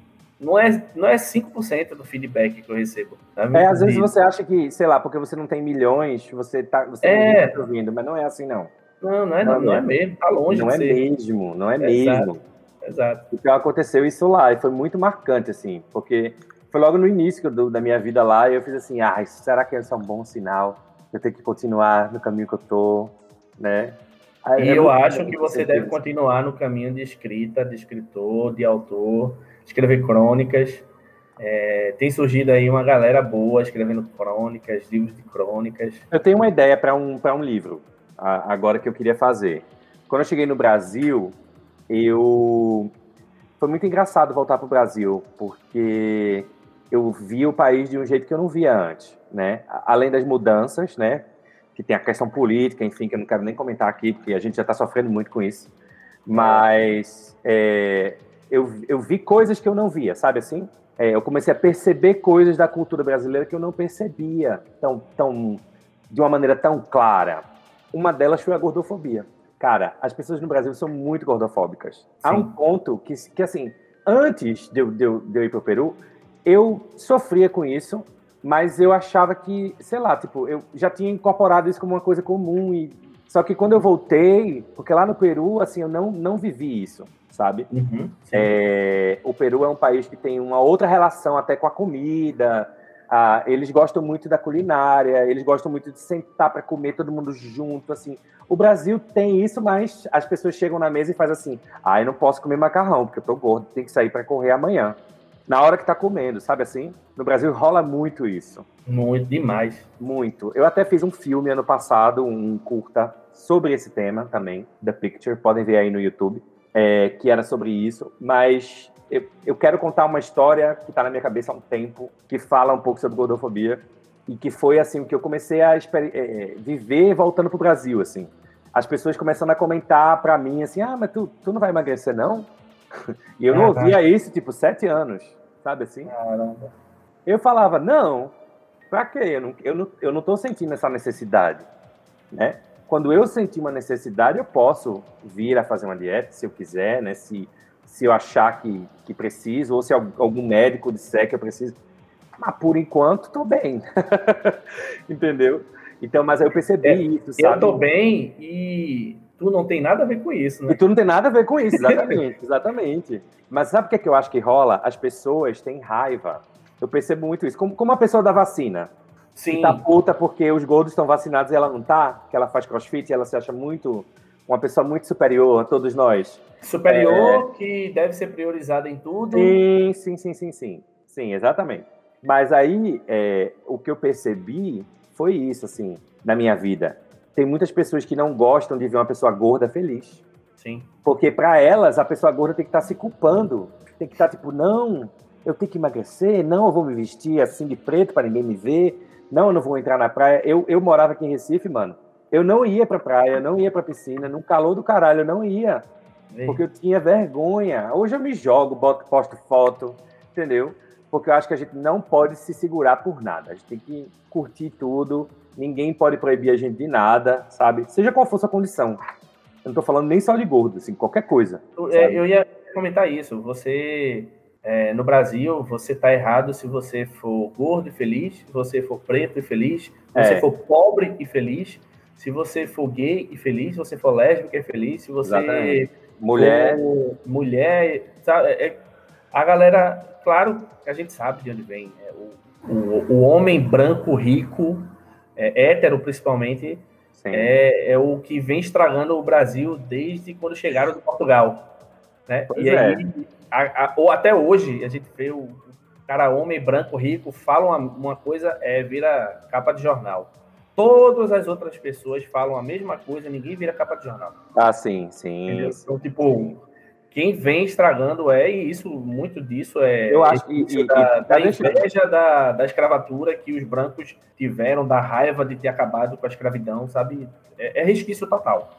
não é, não é 5% do feedback que eu recebo. Tá é, às vezes você acha que, sei lá, porque você não tem milhões, você tá, você é. tá ouvindo, mas não é assim, não. Não, não é, não, não, não é, é mesmo, tá longe Não é ser. mesmo, não é Exato. mesmo. Exato. Então aconteceu isso lá, e foi muito marcante, assim, porque foi logo no início do, da minha vida lá, e eu fiz assim, ah, será que isso é um bom sinal? Eu tenho que continuar no caminho que eu tô, né? Aí, e é eu acho que você deve continuar no caminho de escrita, de escritor, de autor, escrever crônicas. É, tem surgido aí uma galera boa escrevendo crônicas, livros de crônicas. Eu tenho uma ideia para um, um livro, agora que eu queria fazer. Quando eu cheguei no Brasil, eu. Foi muito engraçado voltar para o Brasil, porque eu vi o país de um jeito que eu não via antes, né? Além das mudanças, né? Que tem a questão política, enfim, que eu não quero nem comentar aqui, porque a gente já está sofrendo muito com isso. Mas é, eu, eu vi coisas que eu não via, sabe assim? É, eu comecei a perceber coisas da cultura brasileira que eu não percebia tão, tão, de uma maneira tão clara. Uma delas foi a gordofobia. Cara, as pessoas no Brasil são muito gordofóbicas. Sim. Há um ponto que, que assim, antes de eu, de eu, de eu ir para o Peru, eu sofria com isso, mas eu achava que, sei lá, tipo, eu já tinha incorporado isso como uma coisa comum e só que quando eu voltei, porque lá no Peru, assim, eu não, não vivi isso sabe? Uhum, é, o Peru é um país que tem uma outra relação até com a comida. Ah, eles gostam muito da culinária, eles gostam muito de sentar para comer todo mundo junto, assim. O Brasil tem isso, mas as pessoas chegam na mesa e fazem assim: "Ah, eu não posso comer macarrão porque eu tô gordo, tem que sair para correr amanhã". Na hora que tá comendo, sabe assim? No Brasil rola muito isso. Muito demais. Muito. Eu até fiz um filme ano passado, um curta sobre esse tema também, The Picture, podem ver aí no YouTube é, que era sobre isso, mas eu, eu quero contar uma história que está na minha cabeça há um tempo, que fala um pouco sobre gordofobia, e que foi assim o que eu comecei a é, é, viver voltando para o Brasil, assim. As pessoas começando a comentar para mim assim, ah, mas tu, tu não vai emagrecer não? E eu não ouvia isso tipo sete anos, sabe assim? Caramba. Eu falava não, para quê? Eu não, eu não, eu não tô sentindo essa necessidade, né? quando eu sentir uma necessidade, eu posso vir a fazer uma dieta, se eu quiser, né? Se, se eu achar que, que preciso, ou se algum médico disser que eu preciso. Mas por enquanto, estou bem. Entendeu? Então, mas eu percebi é, isso, sabe? Eu estou bem e tu não tem nada a ver com isso, né? E tu não tem nada a ver com isso, exatamente, exatamente. Mas sabe o que, é que eu acho que rola? As pessoas têm raiva. Eu percebo muito isso. Como, como a pessoa da vacina. Sim. Que tá puta porque os gordos estão vacinados e ela não tá, que ela faz crossfit e ela se acha muito uma pessoa muito superior a todos nós. Superior é... que deve ser priorizada em tudo. Sim, sim, sim, sim, sim. Sim, exatamente. Mas aí, é, o que eu percebi foi isso, assim, na minha vida. Tem muitas pessoas que não gostam de ver uma pessoa gorda feliz. Sim. Porque para elas, a pessoa gorda tem que estar tá se culpando. Tem que estar tá, tipo, não, eu tenho que emagrecer, não, eu vou me vestir assim de preto para ninguém me ver, não, eu não vou entrar na praia. Eu, eu morava aqui em Recife, mano. Eu não ia pra praia, não ia pra piscina, no calor do caralho, eu não ia. Ei. Porque eu tinha vergonha. Hoje eu me jogo, boto, posto foto, entendeu? Porque eu acho que a gente não pode se segurar por nada. A gente tem que curtir tudo. Ninguém pode proibir a gente de nada, sabe? Seja qual for a condição. Eu não tô falando nem só de gordo, assim, qualquer coisa. É, eu ia comentar isso. Você é, no Brasil, você está errado se você for gordo e feliz, se você for preto e feliz, se é. você for pobre e feliz, se você for gay e feliz, se você for lésbica e feliz, se você Exatamente. mulher, mulher, sabe? É, a galera, claro, a gente sabe de onde vem. É, o, o, o, homem branco rico, é, hétero principalmente, é, é o que vem estragando o Brasil desde quando chegaram do Portugal. Né? e aí, é a, a, ou até hoje, a gente vê o, cara homem branco rico fala uma, uma coisa, é, vira capa de jornal. Todas as outras pessoas falam a mesma coisa, ninguém vira capa de jornal. Ah, sim, sim. Então, tipo, quem vem estragando é, e isso, muito disso é. Eu acho que. E, da, e, da inveja da, da escravatura que os brancos tiveram, da raiva de ter acabado com a escravidão, sabe? É, é resquício total.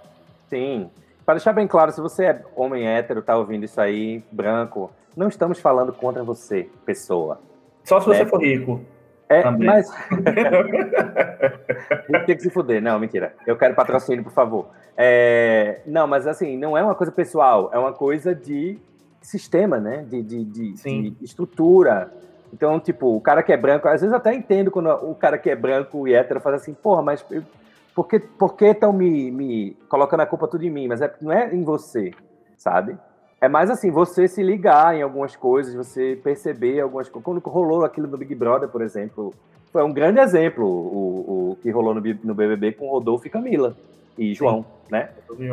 Sim. Para deixar bem claro, se você é homem hétero, tá ouvindo isso aí, branco, não estamos falando contra você, pessoa. Só se você né? for rico. É, também. mas. Ter que se fuder. Não, mentira. Eu quero patrocínio, por favor. É... Não, mas assim, não é uma coisa pessoal, é uma coisa de sistema, né? De, de, de, de estrutura. Então, tipo, o cara que é branco, às vezes até entendo quando o cara que é branco e hétero faz assim, porra, mas por que estão me, me colocando a culpa tudo em mim? Mas é, não é em você, sabe? É mais assim, você se ligar em algumas coisas, você perceber algumas coisas. Quando rolou aquilo no Big Brother, por exemplo, foi um grande exemplo o, o que rolou no, no BBB com Rodolfo e Camila e João, Sim. né?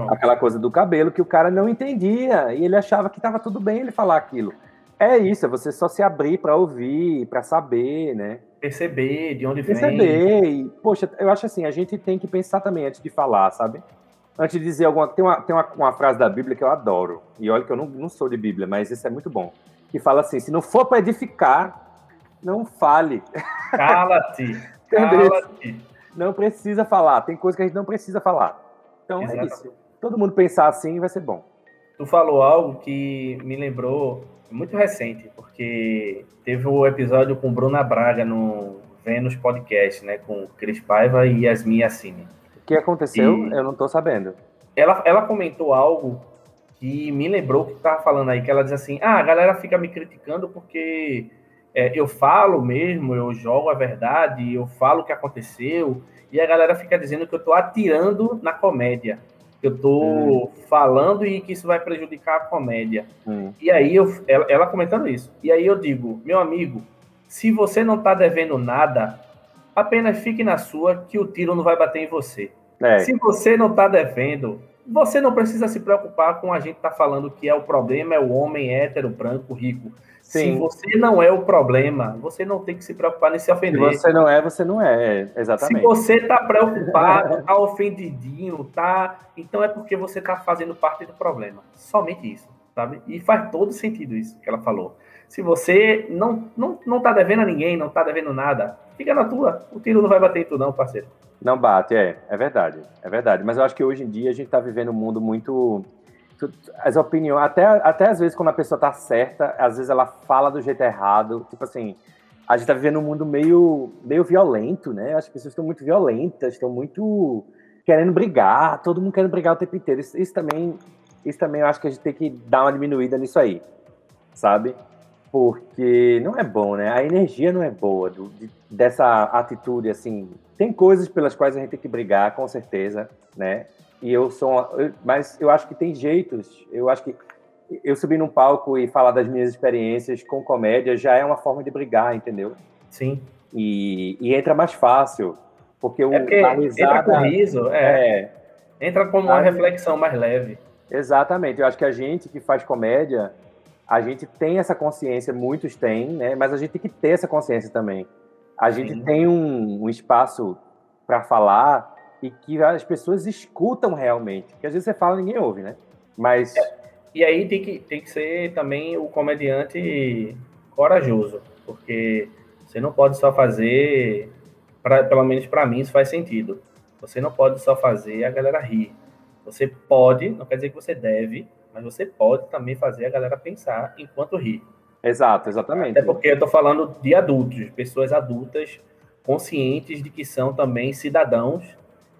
Aquela coisa do cabelo que o cara não entendia e ele achava que estava tudo bem ele falar aquilo. É isso, é você só se abrir para ouvir, para saber, né? perceber de onde perceber. vem. Perceber. E, poxa, eu acho assim, a gente tem que pensar também antes de falar, sabe? Antes de dizer alguma. Tem, uma, tem uma, uma frase da Bíblia que eu adoro. E olha que eu não, não sou de Bíblia, mas isso é muito bom. Que fala assim: se não for para edificar, não fale. Cala-te. Cala-te. Não precisa falar. Tem coisa que a gente não precisa falar. Então é isso. Todo mundo pensar assim vai ser bom. Tu falou algo que me lembrou muito recente, porque teve o um episódio com Bruna Braga no Vênus Podcast, né? Com Cris Paiva e Yasmin Yassine. O que aconteceu? E eu não tô sabendo. Ela, ela comentou algo que me lembrou que tava falando aí, que ela diz assim, ah, a galera fica me criticando porque é, eu falo mesmo, eu jogo a verdade, eu falo o que aconteceu, e a galera fica dizendo que eu tô atirando na comédia eu tô hum. falando e que isso vai prejudicar a comédia. Hum. E aí eu, ela, ela, comentando isso. E aí eu digo, meu amigo, se você não tá devendo nada, apenas fique na sua que o tiro não vai bater em você. É. Se você não tá devendo, você não precisa se preocupar com a gente tá falando que é o problema é o homem hétero, branco, rico. Sim. Se você não é o problema, você não tem que se preocupar nem se ofender. Se você não é, você não é, exatamente. Se você está preocupado, está ofendidinho, tá, então é porque você está fazendo parte do problema. Somente isso, sabe? E faz todo sentido isso que ela falou. Se você não não não tá devendo a ninguém, não está devendo nada, fica na tua. O tiro não vai bater em tu não, parceiro. Não bate, é, é verdade, é verdade. Mas eu acho que hoje em dia a gente está vivendo um mundo muito as opiniões, até, até às vezes quando a pessoa tá certa, às vezes ela fala do jeito errado. Tipo assim, a gente tá vivendo um mundo meio, meio violento, né? As pessoas estão muito violentas, estão muito querendo brigar, todo mundo querendo brigar o tempo inteiro. Isso, isso, também, isso também eu acho que a gente tem que dar uma diminuída nisso aí, sabe? Porque não é bom, né? A energia não é boa do, de, dessa atitude, assim. Tem coisas pelas quais a gente tem que brigar, com certeza, né? E eu sou. Mas eu acho que tem jeitos. Eu acho que eu subir num palco e falar das minhas experiências com comédia já é uma forma de brigar, entendeu? Sim. E, e entra mais fácil. Porque o é porque risada, entra com riso, é. é entra como uma reflexão mais leve. Exatamente. Eu acho que a gente que faz comédia, a gente tem essa consciência, muitos têm, né? Mas a gente tem que ter essa consciência também. A gente Sim. tem um, um espaço para falar e que as pessoas escutam realmente. Porque às vezes você fala e ninguém ouve, né? Mas. É, e aí tem que, tem que ser também o comediante corajoso, porque você não pode só fazer, pra, pelo menos para mim isso faz sentido. Você não pode só fazer a galera rir. Você pode, não quer dizer que você deve, mas você pode também fazer a galera pensar enquanto ri. Exato, exatamente. Até porque eu estou falando de adultos, pessoas adultas conscientes de que são também cidadãos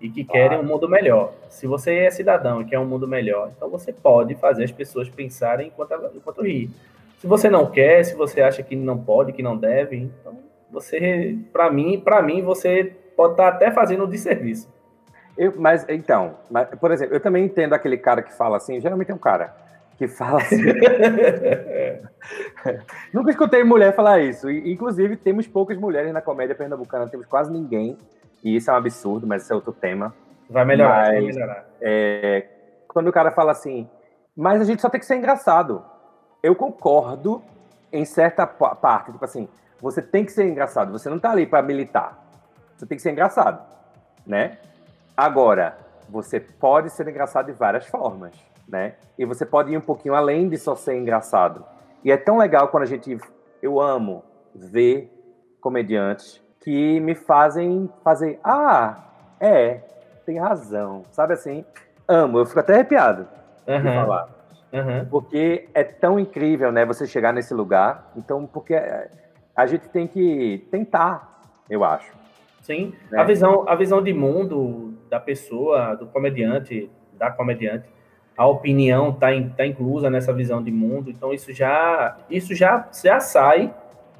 e que querem um mundo melhor. Se você é cidadão e quer um mundo melhor, então você pode fazer as pessoas pensarem enquanto, enquanto ri. Se você não quer, se você acha que não pode, que não deve, então você, para mim, para mim, você pode estar tá até fazendo um desserviço. Eu, mas então, mas, por exemplo, eu também entendo aquele cara que fala assim, geralmente é um cara que fala assim. Nunca escutei mulher falar isso. Inclusive, temos poucas mulheres na comédia pernambucana, temos quase ninguém. E isso é um absurdo, mas isso é outro tema. Vai melhorar, mas, vai melhorar. É, quando o cara fala assim, mas a gente só tem que ser engraçado. Eu concordo em certa parte, tipo assim, você tem que ser engraçado, você não tá ali para militar. Você tem que ser engraçado, né? Agora, você pode ser engraçado de várias formas, né? E você pode ir um pouquinho além de só ser engraçado. E é tão legal quando a gente eu amo ver comediantes que me fazem fazer, ah, é, tem razão, sabe assim? Amo, eu fico até arrepiado uhum. de falar. Uhum. Porque é tão incrível, né, você chegar nesse lugar. Então, porque a gente tem que tentar, eu acho. Sim, né? a, visão, a visão de mundo da pessoa, do comediante, da comediante, a opinião está tá inclusa nessa visão de mundo. Então, isso já, isso já, já sai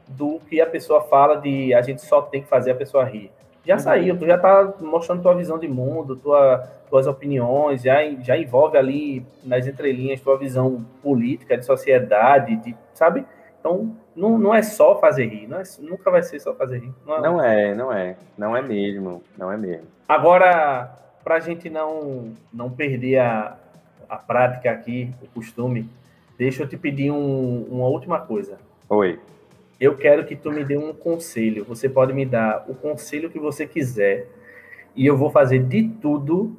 do que a pessoa fala de a gente só tem que fazer a pessoa rir. Já uhum. saiu, tu já tá mostrando tua visão de mundo, tua, tuas opiniões, já, já envolve ali nas entrelinhas tua visão política, de sociedade, de, sabe? Então, não, não é só fazer rir, não é, nunca vai ser só fazer rir. Não é, não é, não é, não é mesmo, não é mesmo. Agora, para a gente não, não perder a, a prática aqui, o costume, deixa eu te pedir um, uma última coisa. Oi eu quero que tu me dê um conselho. Você pode me dar o conselho que você quiser e eu vou fazer de tudo,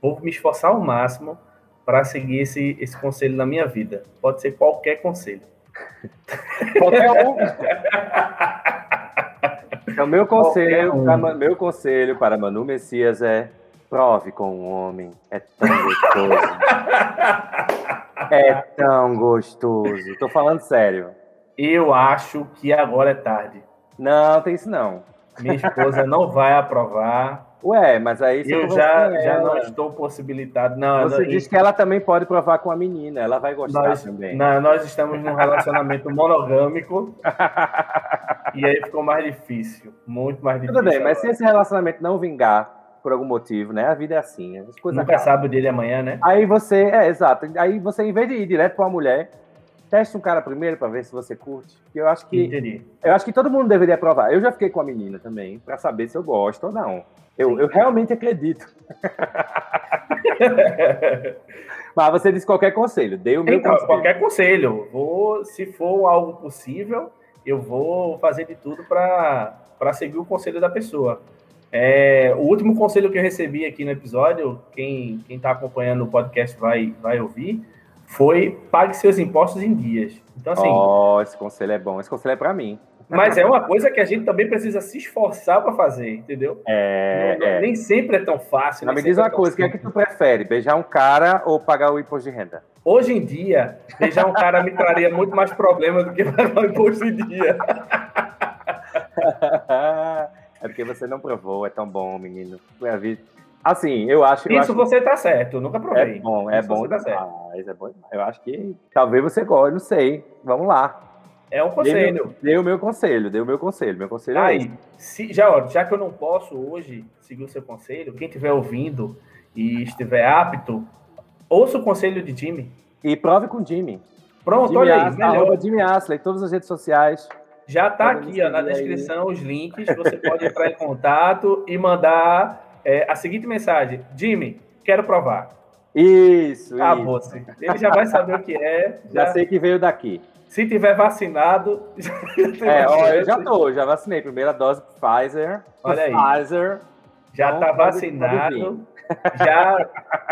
vou me esforçar ao máximo para seguir esse, esse conselho na minha vida. Pode ser qualquer conselho. Qualquer um. Então, meu conselho, um. para, meu conselho para Manu Messias é prove com um homem. É tão gostoso. é tão gostoso. Tô falando sério. Eu acho que agora é tarde. Não, tem isso não. Minha esposa não vai aprovar. Ué, mas aí eu já, já não estou possibilitado. Não, você não, disse que ela também pode provar com a menina, ela vai gostar nós, também. Não, nós estamos num relacionamento monogâmico e aí ficou mais difícil, muito mais difícil. Tudo bem, mas se esse relacionamento não vingar por algum motivo, né? A vida é assim. As coisas Nunca acabam. sabe o dele amanhã, né? Aí você, é exato. Aí você, em vez de ir direto para uma mulher, teste um cara primeiro para ver se você curte. Eu acho que Entendi. eu acho que todo mundo deveria provar. Eu já fiquei com a menina também para saber se eu gosto ou não. Eu, eu realmente acredito. Mas você disse qualquer conselho, dei o meu então, conselho. Qualquer conselho. Vou, se for algo possível, eu vou fazer de tudo para seguir o conselho da pessoa. É, o último conselho que eu recebi aqui no episódio, quem está acompanhando o podcast vai, vai ouvir, foi pague seus impostos em dias. Então, assim. Oh, esse conselho é bom. Esse conselho é para mim. Mas é uma coisa que a gente também precisa se esforçar para fazer, entendeu? É, não, é. Nem sempre é tão fácil. Mas me diz uma é coisa: o que é que tu prefere? Beijar um cara ou pagar o imposto de renda? Hoje em dia, beijar um cara me traria muito mais problemas do que pagar o imposto em dia. é porque você não provou, é tão bom, menino. Assim, eu acho. Isso eu você tá certo, nunca provei. É bom, é Isso bom tá demais, é bom Eu acho que talvez você goste, não sei. Vamos lá. É um conselho. Dei o meu conselho, dei o meu conselho. Meu conselho é Aí, se, já, já que eu não posso hoje seguir o seu conselho, quem estiver ouvindo e estiver apto, ouça o conselho de Jimmy. E prove com Jimmy. Pronto, Jimmy olha aí. Astley, melhor. Jimmy Asley, todas as redes sociais. Já tá aqui ó, na descrição aí. os links. Você pode entrar em contato e mandar é, a seguinte mensagem: Jimmy, quero provar. Isso, Acabou, isso. Ele já vai saber o que é. Já, já sei que veio daqui. Se tiver vacinado. é, ó, eu já tô, já vacinei. Primeira dose Pfizer. Olha aí. Pfizer. Já está vacinado. Já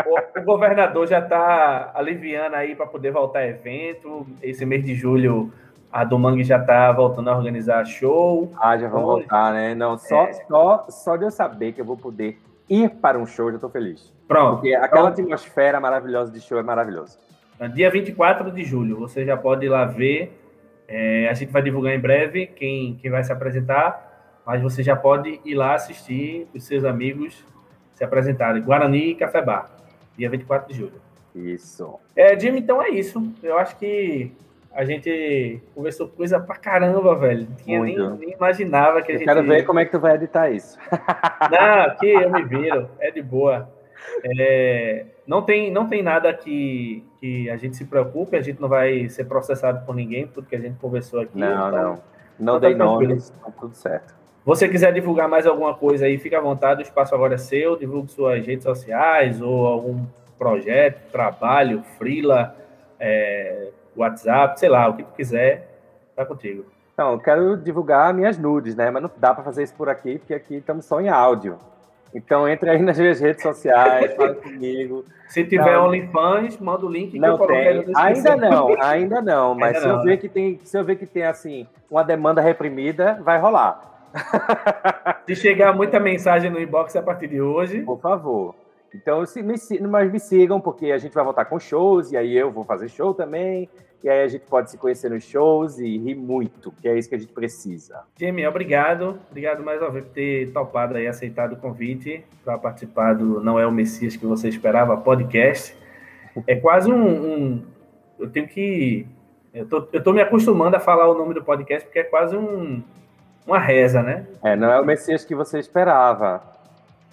o, o, governador já está aliviando aí para poder voltar a evento. Esse mês de julho a Domangue já está voltando a organizar show. Ah, já vão então, voltar, né? Não, só, é... só, só de eu saber que eu vou poder ir para um show, já estou feliz. Pronto. Porque aquela pronto. atmosfera maravilhosa de show é maravilhosa. Dia 24 de julho, você já pode ir lá ver. É, a gente vai divulgar em breve quem, quem vai se apresentar, mas você já pode ir lá assistir os seus amigos se apresentarem. Guarani e Café Bar, dia 24 de julho. Isso. É, Jimmy, então é isso. Eu acho que a gente conversou coisa pra caramba, velho. Tinha nem, nem, imaginava que a eu gente. Quero ver como é que tu vai editar isso. Não, aqui eu me viro, é de boa. É, não, tem, não tem nada que, que a gente se preocupe, a gente não vai ser processado por ninguém, tudo que a gente conversou aqui. Não, então, não. Não tá dei nomes, tá tudo certo. Você quiser divulgar mais alguma coisa aí, fica à vontade, o espaço agora é seu, divulgue suas redes sociais ou algum projeto, trabalho, freela, é, WhatsApp, sei lá, o que tu quiser, tá contigo. Não, eu quero divulgar minhas nudes, né? Mas não dá para fazer isso por aqui, porque aqui estamos só em áudio. Então entre aí nas minhas redes sociais, fala comigo. Se tiver não, OnlyFans, manda o link não que eu tem. Ainda não, ainda não. Mas ainda se, não, eu ver né? que tem, se eu ver que tem assim uma demanda reprimida, vai rolar. Se chegar muita mensagem no inbox a partir de hoje. Por favor. Então, se me, mas me sigam, porque a gente vai voltar com shows, e aí eu vou fazer show também. E aí a gente pode se conhecer nos shows e rir muito, que é isso que a gente precisa. Jamie, obrigado. Obrigado mais uma vez por ter topado e aceitado o convite para participar do Não é o Messias que você esperava podcast. É quase um. um eu tenho que. Eu tô, eu tô me acostumando a falar o nome do podcast, porque é quase um, uma reza, né? É, não é o Messias que você esperava.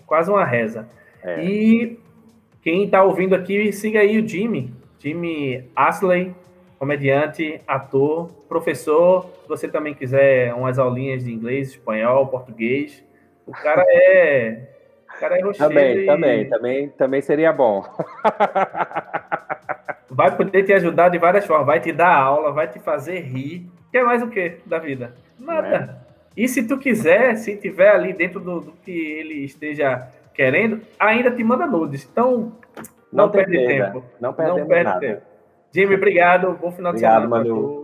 Quase uma reza. É. E quem está ouvindo aqui, siga aí o Jimmy. Jimmy Asley comediante, ator, professor. Se você também quiser umas aulinhas de inglês, espanhol, português, o cara é. O cara é rocheiro. Também, e... também, também, também seria bom. vai poder te ajudar de várias formas. Vai te dar aula, vai te fazer rir. Quer mais o que da vida? Nada. É. E se tu quiser, se tiver ali dentro do, do, que ele esteja querendo, ainda te manda nudes. Então, não, não perde tempo. Não, não perde nada. tempo. Jimmy, obrigado. Bom final obrigado, de semana. Manu.